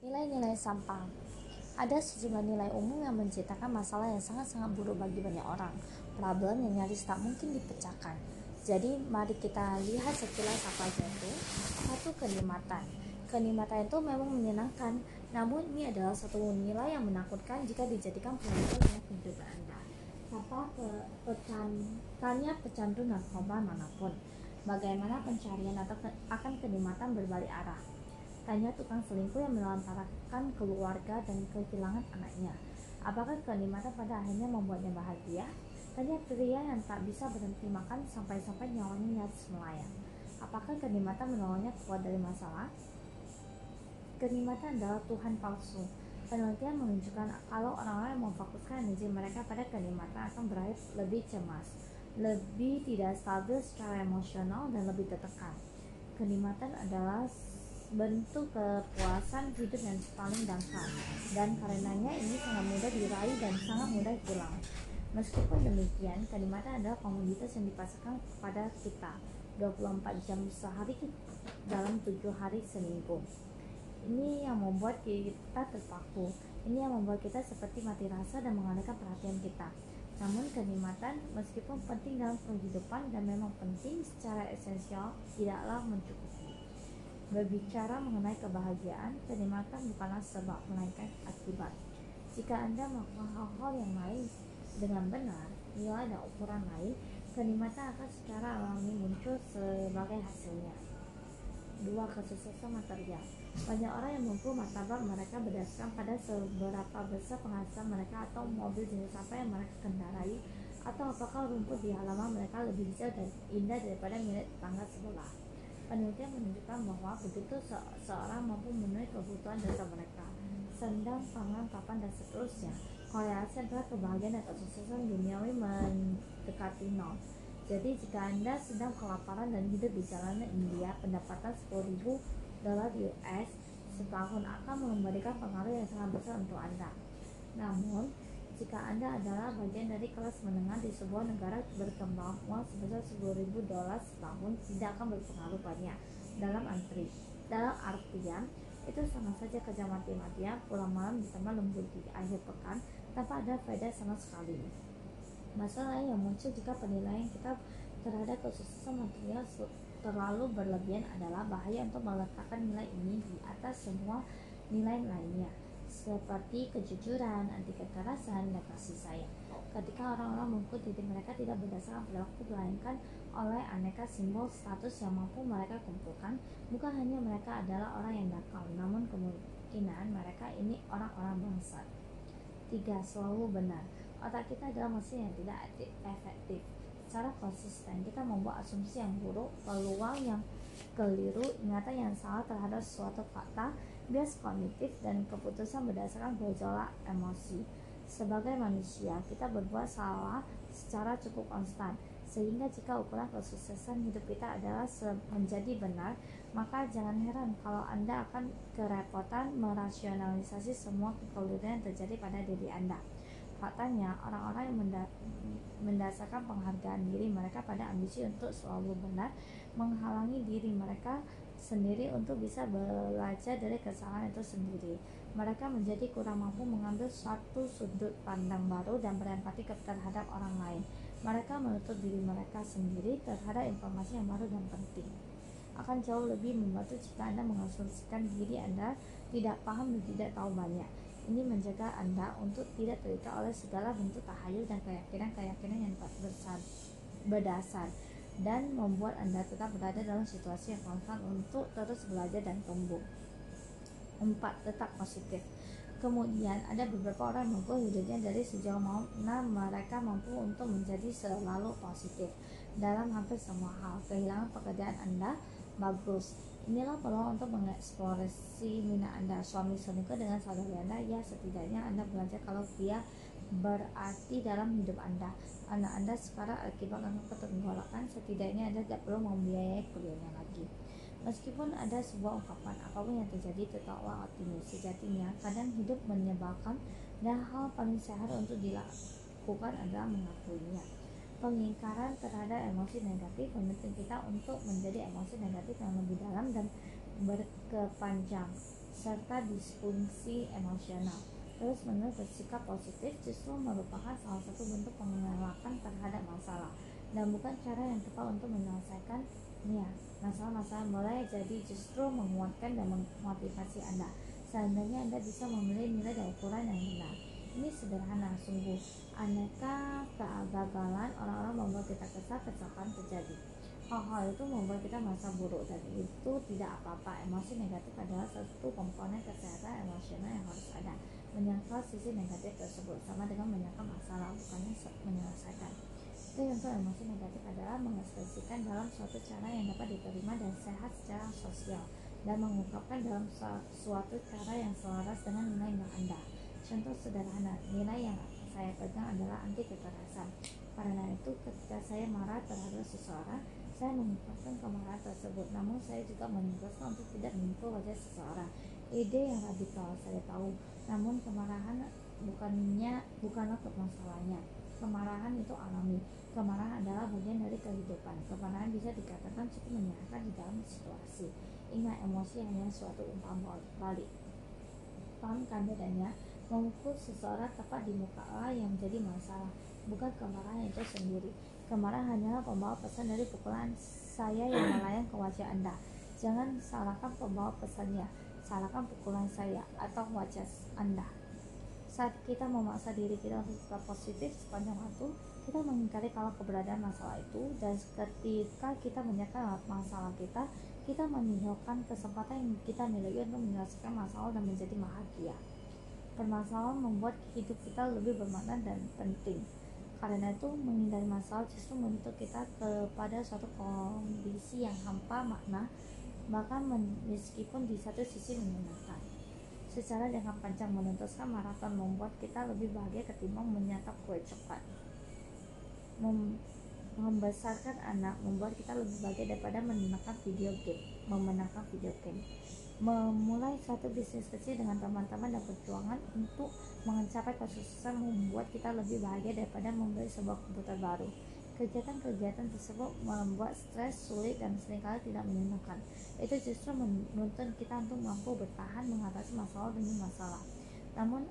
Nilai-nilai sampah ada sejumlah nilai umum yang menciptakan masalah yang sangat-sangat buruk bagi banyak orang. Problem yang nyaris tak mungkin dipecahkan. Jadi mari kita lihat sekilas apa itu. Satu kenikmatan. Kenikmatan itu memang menyenangkan, namun ini adalah satu nilai yang menakutkan jika dijadikan penyebab dalam kehidupan Anda. Tanpa ke pecannya pecandu narkoba mana pun. Bagaimana pencarian atau ke, akan kenikmatan berbalik arah Tanya tukang selingkuh yang melantarkan keluarga dan kehilangan anaknya. Apakah kenikmatan pada akhirnya membuatnya bahagia? Tanya pria yang tak bisa berhenti makan sampai-sampai nyawanya nyaris melayang. Apakah kenikmatan menolongnya keluar dari masalah? Kenikmatan adalah Tuhan palsu. Penelitian menunjukkan kalau orang-orang yang memfokuskan energi mereka pada kenikmatan akan berakhir lebih cemas, lebih tidak stabil secara emosional, dan lebih tertekan. Kenikmatan adalah bentuk kepuasan hidup yang paling dangkal dan karenanya ini sangat mudah diraih dan sangat mudah hilang. Meskipun demikian, kenikmatan adalah komoditas yang dipasarkan kepada kita 24 jam sehari dalam tujuh hari seminggu. Ini yang membuat kita terpaku. Ini yang membuat kita seperti mati rasa dan mengalihkan perhatian kita. Namun kenikmatan meskipun penting dalam kehidupan dan memang penting secara esensial tidaklah mencukupi. Berbicara mengenai kebahagiaan, kenikmatan bukanlah sebab melainkan akibat. Jika Anda melakukan hal-hal yang lain dengan benar, nilai dan ukuran lain, kenikmatan akan secara alami muncul sebagai hasilnya. Dua kesuksesan material. Banyak orang yang mengukur martabat mereka berdasarkan pada seberapa besar penghasilan mereka atau mobil jenis apa yang mereka kendarai atau apakah rumput di halaman mereka lebih hijau dan indah daripada milik tetangga sebelah Penelitian menunjukkan bahwa begitu se seorang mampu memenuhi kebutuhan dasar mereka, sendang, pangan, papan, dan seterusnya, korelasi adalah kebahagiaan dan kesuksesan duniawi mendekati nol. Jadi jika Anda sedang kelaparan dan hidup di jalanan India, pendapatan 10.000 dolar US setahun akan memberikan pengaruh yang sangat besar untuk Anda. Namun, jika Anda adalah bagian dari kelas menengah di sebuah negara berkembang, uang sebesar 10.000 dolar setahun tidak akan berpengaruh banyak dalam antri. Dalam artian, itu sama saja kerja mati-matian, pulang malam ditambah lembur di akhir pekan tanpa ada faedah sama sekali. Masalah yang muncul jika penilaian kita terhadap kesuksesan material terlalu berlebihan adalah bahaya untuk meletakkan nilai ini di atas semua nilai lainnya seperti kejujuran, anti kekerasan, dan kasih sayang. Ketika orang-orang mengukur diri mereka tidak berdasarkan perilaku melainkan oleh aneka simbol status yang mampu mereka kumpulkan, bukan hanya mereka adalah orang yang nakal, namun kemungkinan mereka ini orang-orang bangsa. Tiga, selalu benar. Otak kita adalah mesin yang tidak efektif. Secara konsisten, kita membuat asumsi yang buruk, peluang yang keliru, ingatan yang salah terhadap suatu fakta, bias kognitif dan keputusan berdasarkan gejolak emosi. Sebagai manusia, kita berbuat salah secara cukup konstan, sehingga jika ukuran kesuksesan hidup kita adalah menjadi benar, maka jangan heran kalau Anda akan kerepotan merasionalisasi semua kekeliruan yang terjadi pada diri Anda. Faktanya, orang-orang yang mendasarkan penghargaan diri mereka pada ambisi untuk selalu benar menghalangi diri mereka sendiri untuk bisa belajar dari kesalahan itu sendiri. Mereka menjadi kurang mampu mengambil suatu sudut pandang baru dan berempati terhadap orang lain. Mereka menutup diri mereka sendiri terhadap informasi yang baru dan penting. Akan jauh lebih membantu jika Anda mengasumsikan diri Anda tidak paham dan tidak tahu banyak. Ini menjaga Anda untuk tidak terikat oleh segala bentuk tahayul dan keyakinan-keyakinan yang berdasar dan membuat Anda tetap berada dalam situasi yang konstan untuk terus belajar dan tumbuh. 4. Tetap positif. Kemudian ada beberapa orang yang mengukur hidupnya dari sejauh mana mereka mampu untuk menjadi selalu positif dalam hampir semua hal. Kehilangan pekerjaan Anda bagus. Inilah peluang untuk mengeksplorasi minat Anda. Suami selingkuh dengan saudari Anda, ya setidaknya Anda belajar kalau dia berarti dalam hidup Anda. Anak Anda sekarang akibat kanker tenggorokan, setidaknya Anda tidak perlu membiayai kuliahnya lagi. Meskipun ada sebuah ungkapan, apa pun yang terjadi tetaplah optimis. Sejatinya, kadang hidup menyebalkan dan hal paling sehat untuk dilakukan adalah mengakuinya. Pengingkaran terhadap emosi negatif menuntut kita untuk menjadi emosi negatif yang lebih dalam dan berkepanjang serta disfungsi emosional terus menerus bersikap positif justru merupakan salah satu bentuk pengenalan terhadap masalah dan bukan cara yang tepat untuk menyelesaikannya. Masalah-masalah mulai jadi justru menguatkan dan memotivasi Anda. Seandainya Anda bisa memilih nilai dan ukuran yang benar. Ini sederhana, sungguh. Aneka kegagalan orang-orang membuat kita kesal, kecelakaan terjadi. Hal-hal itu membuat kita merasa buruk dan itu tidak apa-apa. Emosi negatif adalah satu komponen kesehatan emosional yang harus ada menyangkal sisi negatif tersebut sama dengan menyangkal masalah bukannya menyelesaikan itu untuk emosi negatif adalah mengekspresikan dalam suatu cara yang dapat diterima dan sehat secara sosial dan mengungkapkan dalam suatu cara yang selaras dengan nilai-nilai Anda. Contoh sederhana, nilai yang saya pegang adalah anti kekerasan. Karena itu ketika saya marah terhadap seseorang, saya mengungkapkan kemarahan tersebut. Namun saya juga menegaskan untuk tidak memukul wajah seseorang. Ide yang radikal saya tahu, namun kemarahan bukannya bukanlah masalahnya. Kemarahan itu alami. Kemarahan adalah bagian dari kehidupan. Kemarahan bisa dikatakan cukup menyenangkan di dalam situasi. Ingat emosi hanya suatu umpan balik. Pahamkan bedanya? Memukul seseorang tepat di muka Allah yang menjadi masalah, bukan kemarahan itu sendiri. Kemarahan hanyalah pembawa pesan dari pukulan saya yang melayang ke wajah Anda. Jangan salahkan pembawa pesannya, salahkan pukulan saya atau wajah Anda. Saat kita memaksa diri kita untuk tetap positif sepanjang waktu, kita mengingkari kalau keberadaan masalah itu dan ketika kita menyatakan masalah kita, kita menihilkan kesempatan yang kita miliki untuk menyelesaikan masalah dan menjadi bahagia. Permasalahan membuat hidup kita lebih bermakna dan penting. Karena itu menghindari masalah justru membentuk kita kepada suatu kondisi yang hampa makna bahkan meskipun di satu sisi menyenangkan. Secara jangka panjang menentuskan maraton membuat kita lebih bahagia ketimbang menyantap kue cepat Mem membesarkan anak membuat kita lebih bahagia daripada menyenangkan video game memenangkan video game memulai suatu bisnis kecil dengan teman-teman dan perjuangan untuk mencapai kesuksesan membuat kita lebih bahagia daripada membeli sebuah komputer baru. Kegiatan-kegiatan tersebut membuat stres, sulit, dan sering kali tidak menyenangkan. Itu justru menuntun kita untuk mampu bertahan mengatasi masalah demi masalah. Namun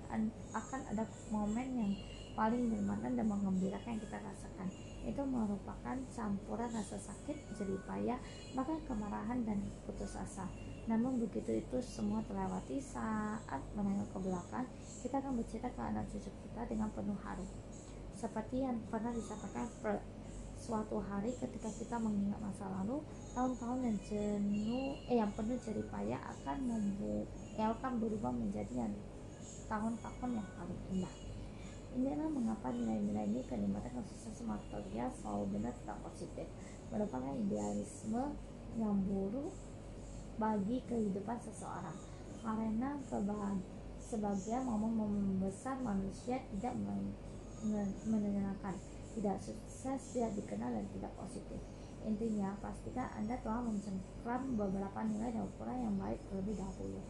akan ada momen yang paling bermakna dan mengembirakan yang kita rasakan. Itu merupakan campuran rasa sakit, jerih payah, bahkan kemarahan dan putus asa. Namun begitu itu semua terlewati saat menengok ke belakang, kita akan bercerita ke anak cucu kita dengan penuh haru. Seperti yang pernah disampaikan per suatu hari ketika kita mengingat masa lalu, tahun-tahun yang jenuh, eh yang penuh jerih payah akan membu ya akan berubah menjadi yang tahun-tahun yang paling indah. Inilah mengapa nilai-nilai ini kenikmatan kesuksesan material selalu benar tetap positif merupakan idealisme yang buruk bagi kehidupan seseorang. Karena sebagian momen membesar manusia tidak menyenangkan tidak sukses tidak dikenal dan tidak positif. Intinya pastikan anda telah mencengkram beberapa nilai dan ukuran yang baik terlebih dahulu.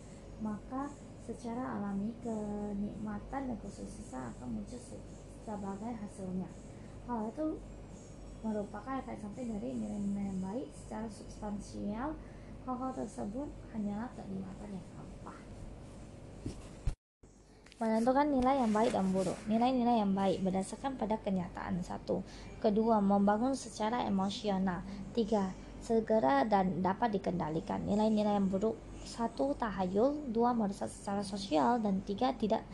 Maka secara alami kenikmatan dan kesuksesan akan muncul sebagai hasilnya. Hal itu merupakan efek samping dari nilai-nilai yang baik secara substansial hal-hal tersebut hanyalah kenikmatan yang hampa menentukan nilai yang baik dan buruk. Nilai-nilai yang baik berdasarkan pada kenyataan. Satu. Kedua membangun secara emosional. Tiga. Segera dan dapat dikendalikan. Nilai-nilai yang buruk. Satu tahayul. Dua merusak secara sosial. Dan tiga tidak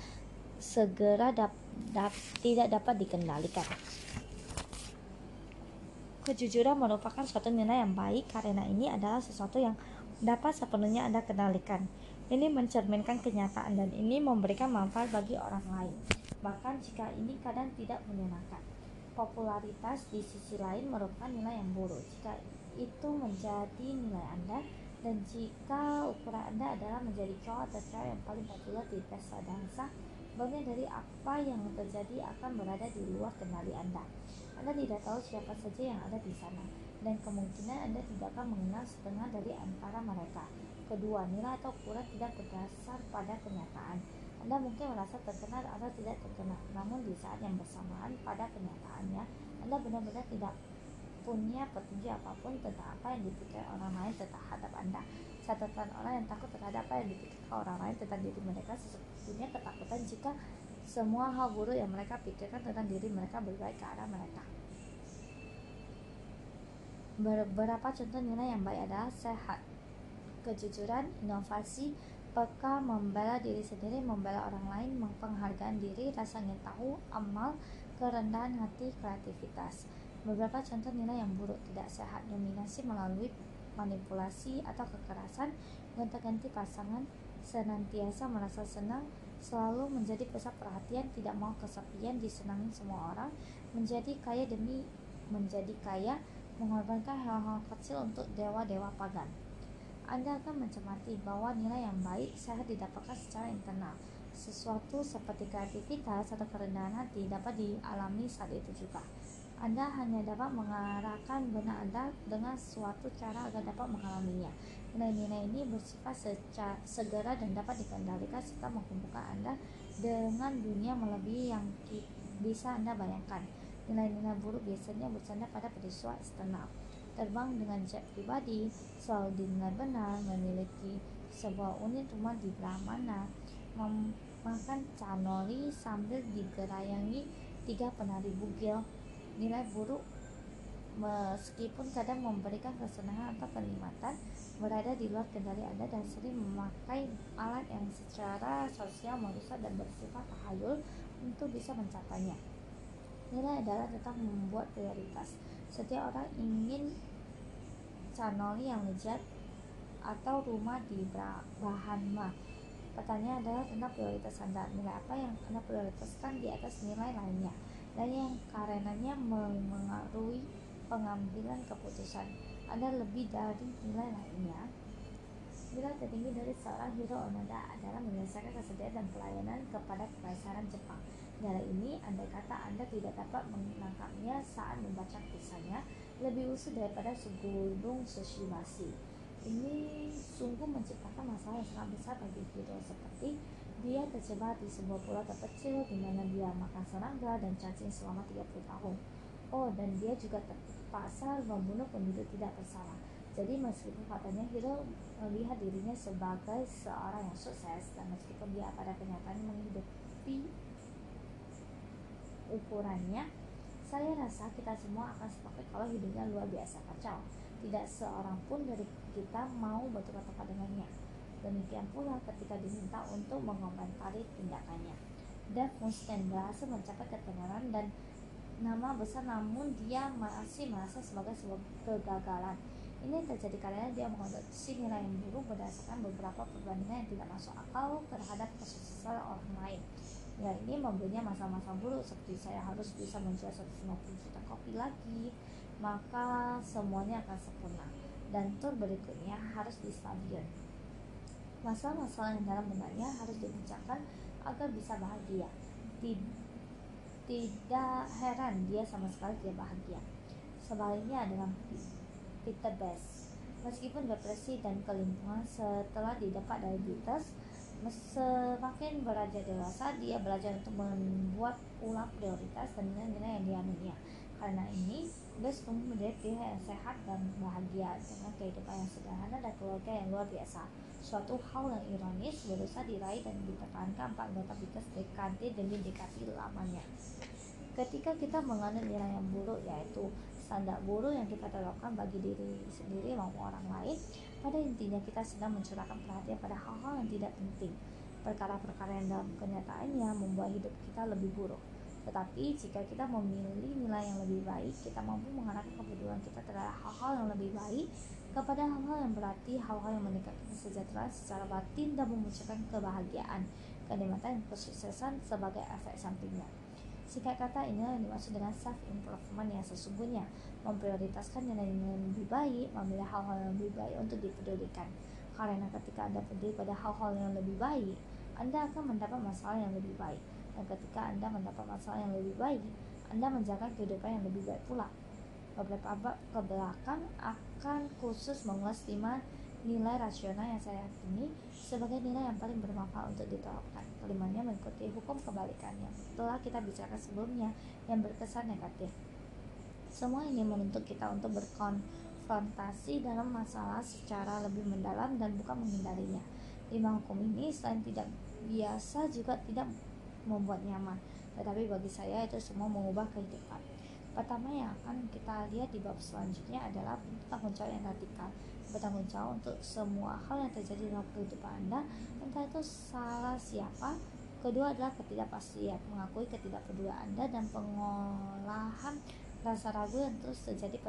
segera dap, dap, tidak dapat dikendalikan Kejujuran merupakan suatu nilai yang baik karena ini adalah sesuatu yang dapat sepenuhnya Anda kendalikan. Ini mencerminkan kenyataan dan ini memberikan manfaat bagi orang lain. Bahkan jika ini kadang tidak menyenangkan. Popularitas di sisi lain merupakan nilai yang buruk jika itu menjadi nilai Anda dan jika ukuran Anda adalah menjadi cowok atau cewek yang paling populer di pesta dansa, bagian dari apa yang terjadi akan berada di luar kendali Anda. Anda tidak tahu siapa saja yang ada di sana, dan kemungkinan Anda tidak akan mengenal setengah dari antara mereka. Kedua, nilai atau ukuran tidak berdasar pada kenyataan. Anda mungkin merasa terkenal atau tidak terkenal, namun di saat yang bersamaan pada kenyataannya, Anda benar-benar tidak punya petunjuk apa pun tentang apa yang dipikirkan orang lain terhadap Anda. Catatan orang yang takut terhadap apa yang dipikirkan orang lain tentang diri mereka sesungguhnya ketakutan jika semua hal buruk yang mereka pikirkan tentang diri mereka berbalik ke arah mereka. Beberapa contoh nilai yang baik adalah sehat, kejujuran, inovasi, peka, membela diri sendiri, membela orang lain, penghargaan diri, rasa ingin tahu, amal, kerendahan hati, kreativitas. Beberapa contoh nilai yang buruk tidak sehat, dominasi melalui manipulasi atau kekerasan, gonta-ganti pasangan, senantiasa merasa senang, selalu menjadi pusat perhatian, tidak mau kesepian, disenangi semua orang, menjadi kaya demi menjadi kaya, mengorbankan hal-hal kecil untuk dewa-dewa pagan. Anda akan mencermati bahwa nilai yang baik sehat didapatkan secara internal. Sesuatu seperti kreativitas atau kerendahan hati dapat dialami saat itu juga. Anda hanya dapat mengarahkan benak Anda dengan suatu cara agar dapat mengalaminya. Nilai-nilai ini bersifat secara segera dan dapat dikendalikan serta menghubungkan Anda dengan dunia melebihi yang bisa Anda bayangkan. Nilai-nilai buruk biasanya bersandar pada peristiwa eksternal. Terbang dengan jet pribadi, selalu dinilai benar, memiliki sebuah unit rumah di mana, makan canoli sambil digerayangi tiga penari bugil, nilai buruk meskipun kadang memberikan kesenangan atau kenikmatan berada di luar kendali Anda dan sering memakai alat yang secara sosial merusak dan bersifat tahayul untuk bisa mencapainya. Nilai adalah tentang membuat prioritas. Setiap orang ingin canoli yang lezat atau rumah di bahan mah. Pertanyaan adalah tentang prioritas Anda. Nilai apa yang Anda prioritaskan di atas nilai lainnya? dan yang karenanya mengaruhi pengambilan keputusan. Ada lebih dari nilai lainnya. Nilai tertinggi dari seorang hero Onoda adalah menyelesaikan kesediaan dan pelayanan kepada kekaisaran Jepang. Nilai ini, andai kata Anda tidak dapat menangkapnya saat membaca kisahnya, lebih usul daripada segulung basi. Ini sungguh menciptakan masalah yang sangat besar bagi hero seperti dia terjebak di sebuah pulau terkecil di mana dia makan serangga dan cacing selama 30 tahun. Oh, dan dia juga terpaksa membunuh penduduk tidak bersalah. Jadi meskipun katanya Hiro melihat dirinya sebagai seorang yang sukses dan meskipun dia pada kenyataan menghidupi ukurannya, saya rasa kita semua akan sepakat kalau hidupnya luar biasa kacau. Tidak seorang pun dari kita mau bertukar-tukar dengannya. Demikian pula ketika diminta untuk mengomentari tindakannya. Dave Mustaine berhasil mencapai ketenaran dan nama besar namun dia masih merasa sebagai sebuah kegagalan ini terjadi karena dia mengadopsi nilai yang buruk berdasarkan beberapa perbandingan yang tidak masuk akal terhadap kesuksesan orang lain. Nilai ini memberinya masa-masa buruk seperti saya harus bisa menjual 150 juta kopi lagi, maka semuanya akan sempurna. Dan tur berikutnya harus di stadion. Masalah-masalah yang dalam benaknya harus dibicarakan agar bisa bahagia. Tidak heran dia sama sekali tidak bahagia. Sebaliknya adalah Peter Best. Meskipun depresi dan kelimpungan setelah didapat dari Beatles, semakin belajar dewasa, dia belajar untuk membuat ulang prioritas dan nilai-nilai yang dianutnya. Karena ini, Best tumbuh menjadi pihak yang sehat dan bahagia dengan kehidupan yang sederhana dan keluarga yang luar biasa. Suatu hal yang ironis berusaha diraih dan ditekankan anggota Beatles dekade demi dekade lamanya. Ketika kita menganut nilai yang buruk yaitu standar buruk yang kita terapkan bagi diri sendiri maupun orang lain pada intinya kita sedang mencurahkan perhatian pada hal-hal yang tidak penting. Perkara-perkara yang dalam kenyataannya membuat hidup kita lebih buruk. Tetapi jika kita memilih nilai yang lebih baik kita mampu mengarahkan kepedulian kita terhadap hal-hal yang lebih baik kepada hal-hal yang berarti hal-hal yang meningkatkan kesejahteraan secara batin dan memunculkan kebahagiaan kenikmatan dan kesuksesan sebagai efek sampingnya Singkat kata inilah yang dimaksud dengan self improvement yang sesungguhnya memprioritaskan nilai-nilai yang lebih baik, memilih hal-hal yang lebih baik untuk dipedulikan. Karena ketika Anda peduli pada hal-hal yang lebih baik, Anda akan mendapat masalah yang lebih baik. Dan ketika Anda mendapat masalah yang lebih baik, Anda menjaga kehidupan yang lebih baik pula. Beberapa ke belakang akan khusus mengulas lima nilai rasional yang saya yakini sebagai nilai yang paling bermanfaat untuk diterapkan. Kelimanya mengikuti hukum kebalikannya. Telah kita bicarakan sebelumnya yang berkesan negatif. Semua ini menuntut kita untuk berkonfrontasi dalam masalah secara lebih mendalam dan bukan menghindarinya. Lima hukum ini selain tidak biasa juga tidak membuat nyaman, tetapi bagi saya itu semua mengubah kehidupan. Pertama yang akan kita lihat di bab selanjutnya adalah tanggung jawab yang radikal. Bertanggung jawab untuk semua hal yang terjadi dalam kehidupan Anda, entah itu salah siapa. Kedua adalah ketidakpastian, mengakui ketidakpedulian Anda dan pengolahan rasa ragu yang terus terjadi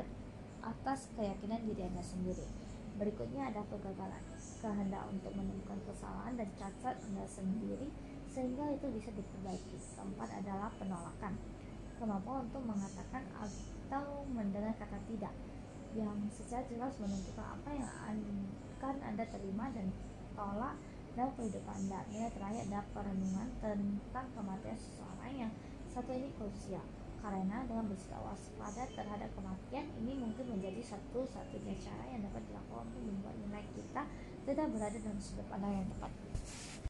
atas keyakinan diri Anda sendiri. Berikutnya ada kegagalan, kehendak untuk menemukan kesalahan dan cacat Anda sendiri sehingga itu bisa diperbaiki. Keempat adalah penolakan, kemampuan untuk mengatakan atau mendengar kata tidak yang secara jelas menentukan apa yang akan Anda terima dan tolak dalam kehidupan Anda. Nilai terakhir adalah perenungan tentang kematian seseorang yang satu ini krusial karena dengan bersikap waspada terhadap kematian ini mungkin menjadi satu-satunya cara yang dapat dilakukan untuk membuat nilai kita tidak berada dalam sudut pandang yang tepat.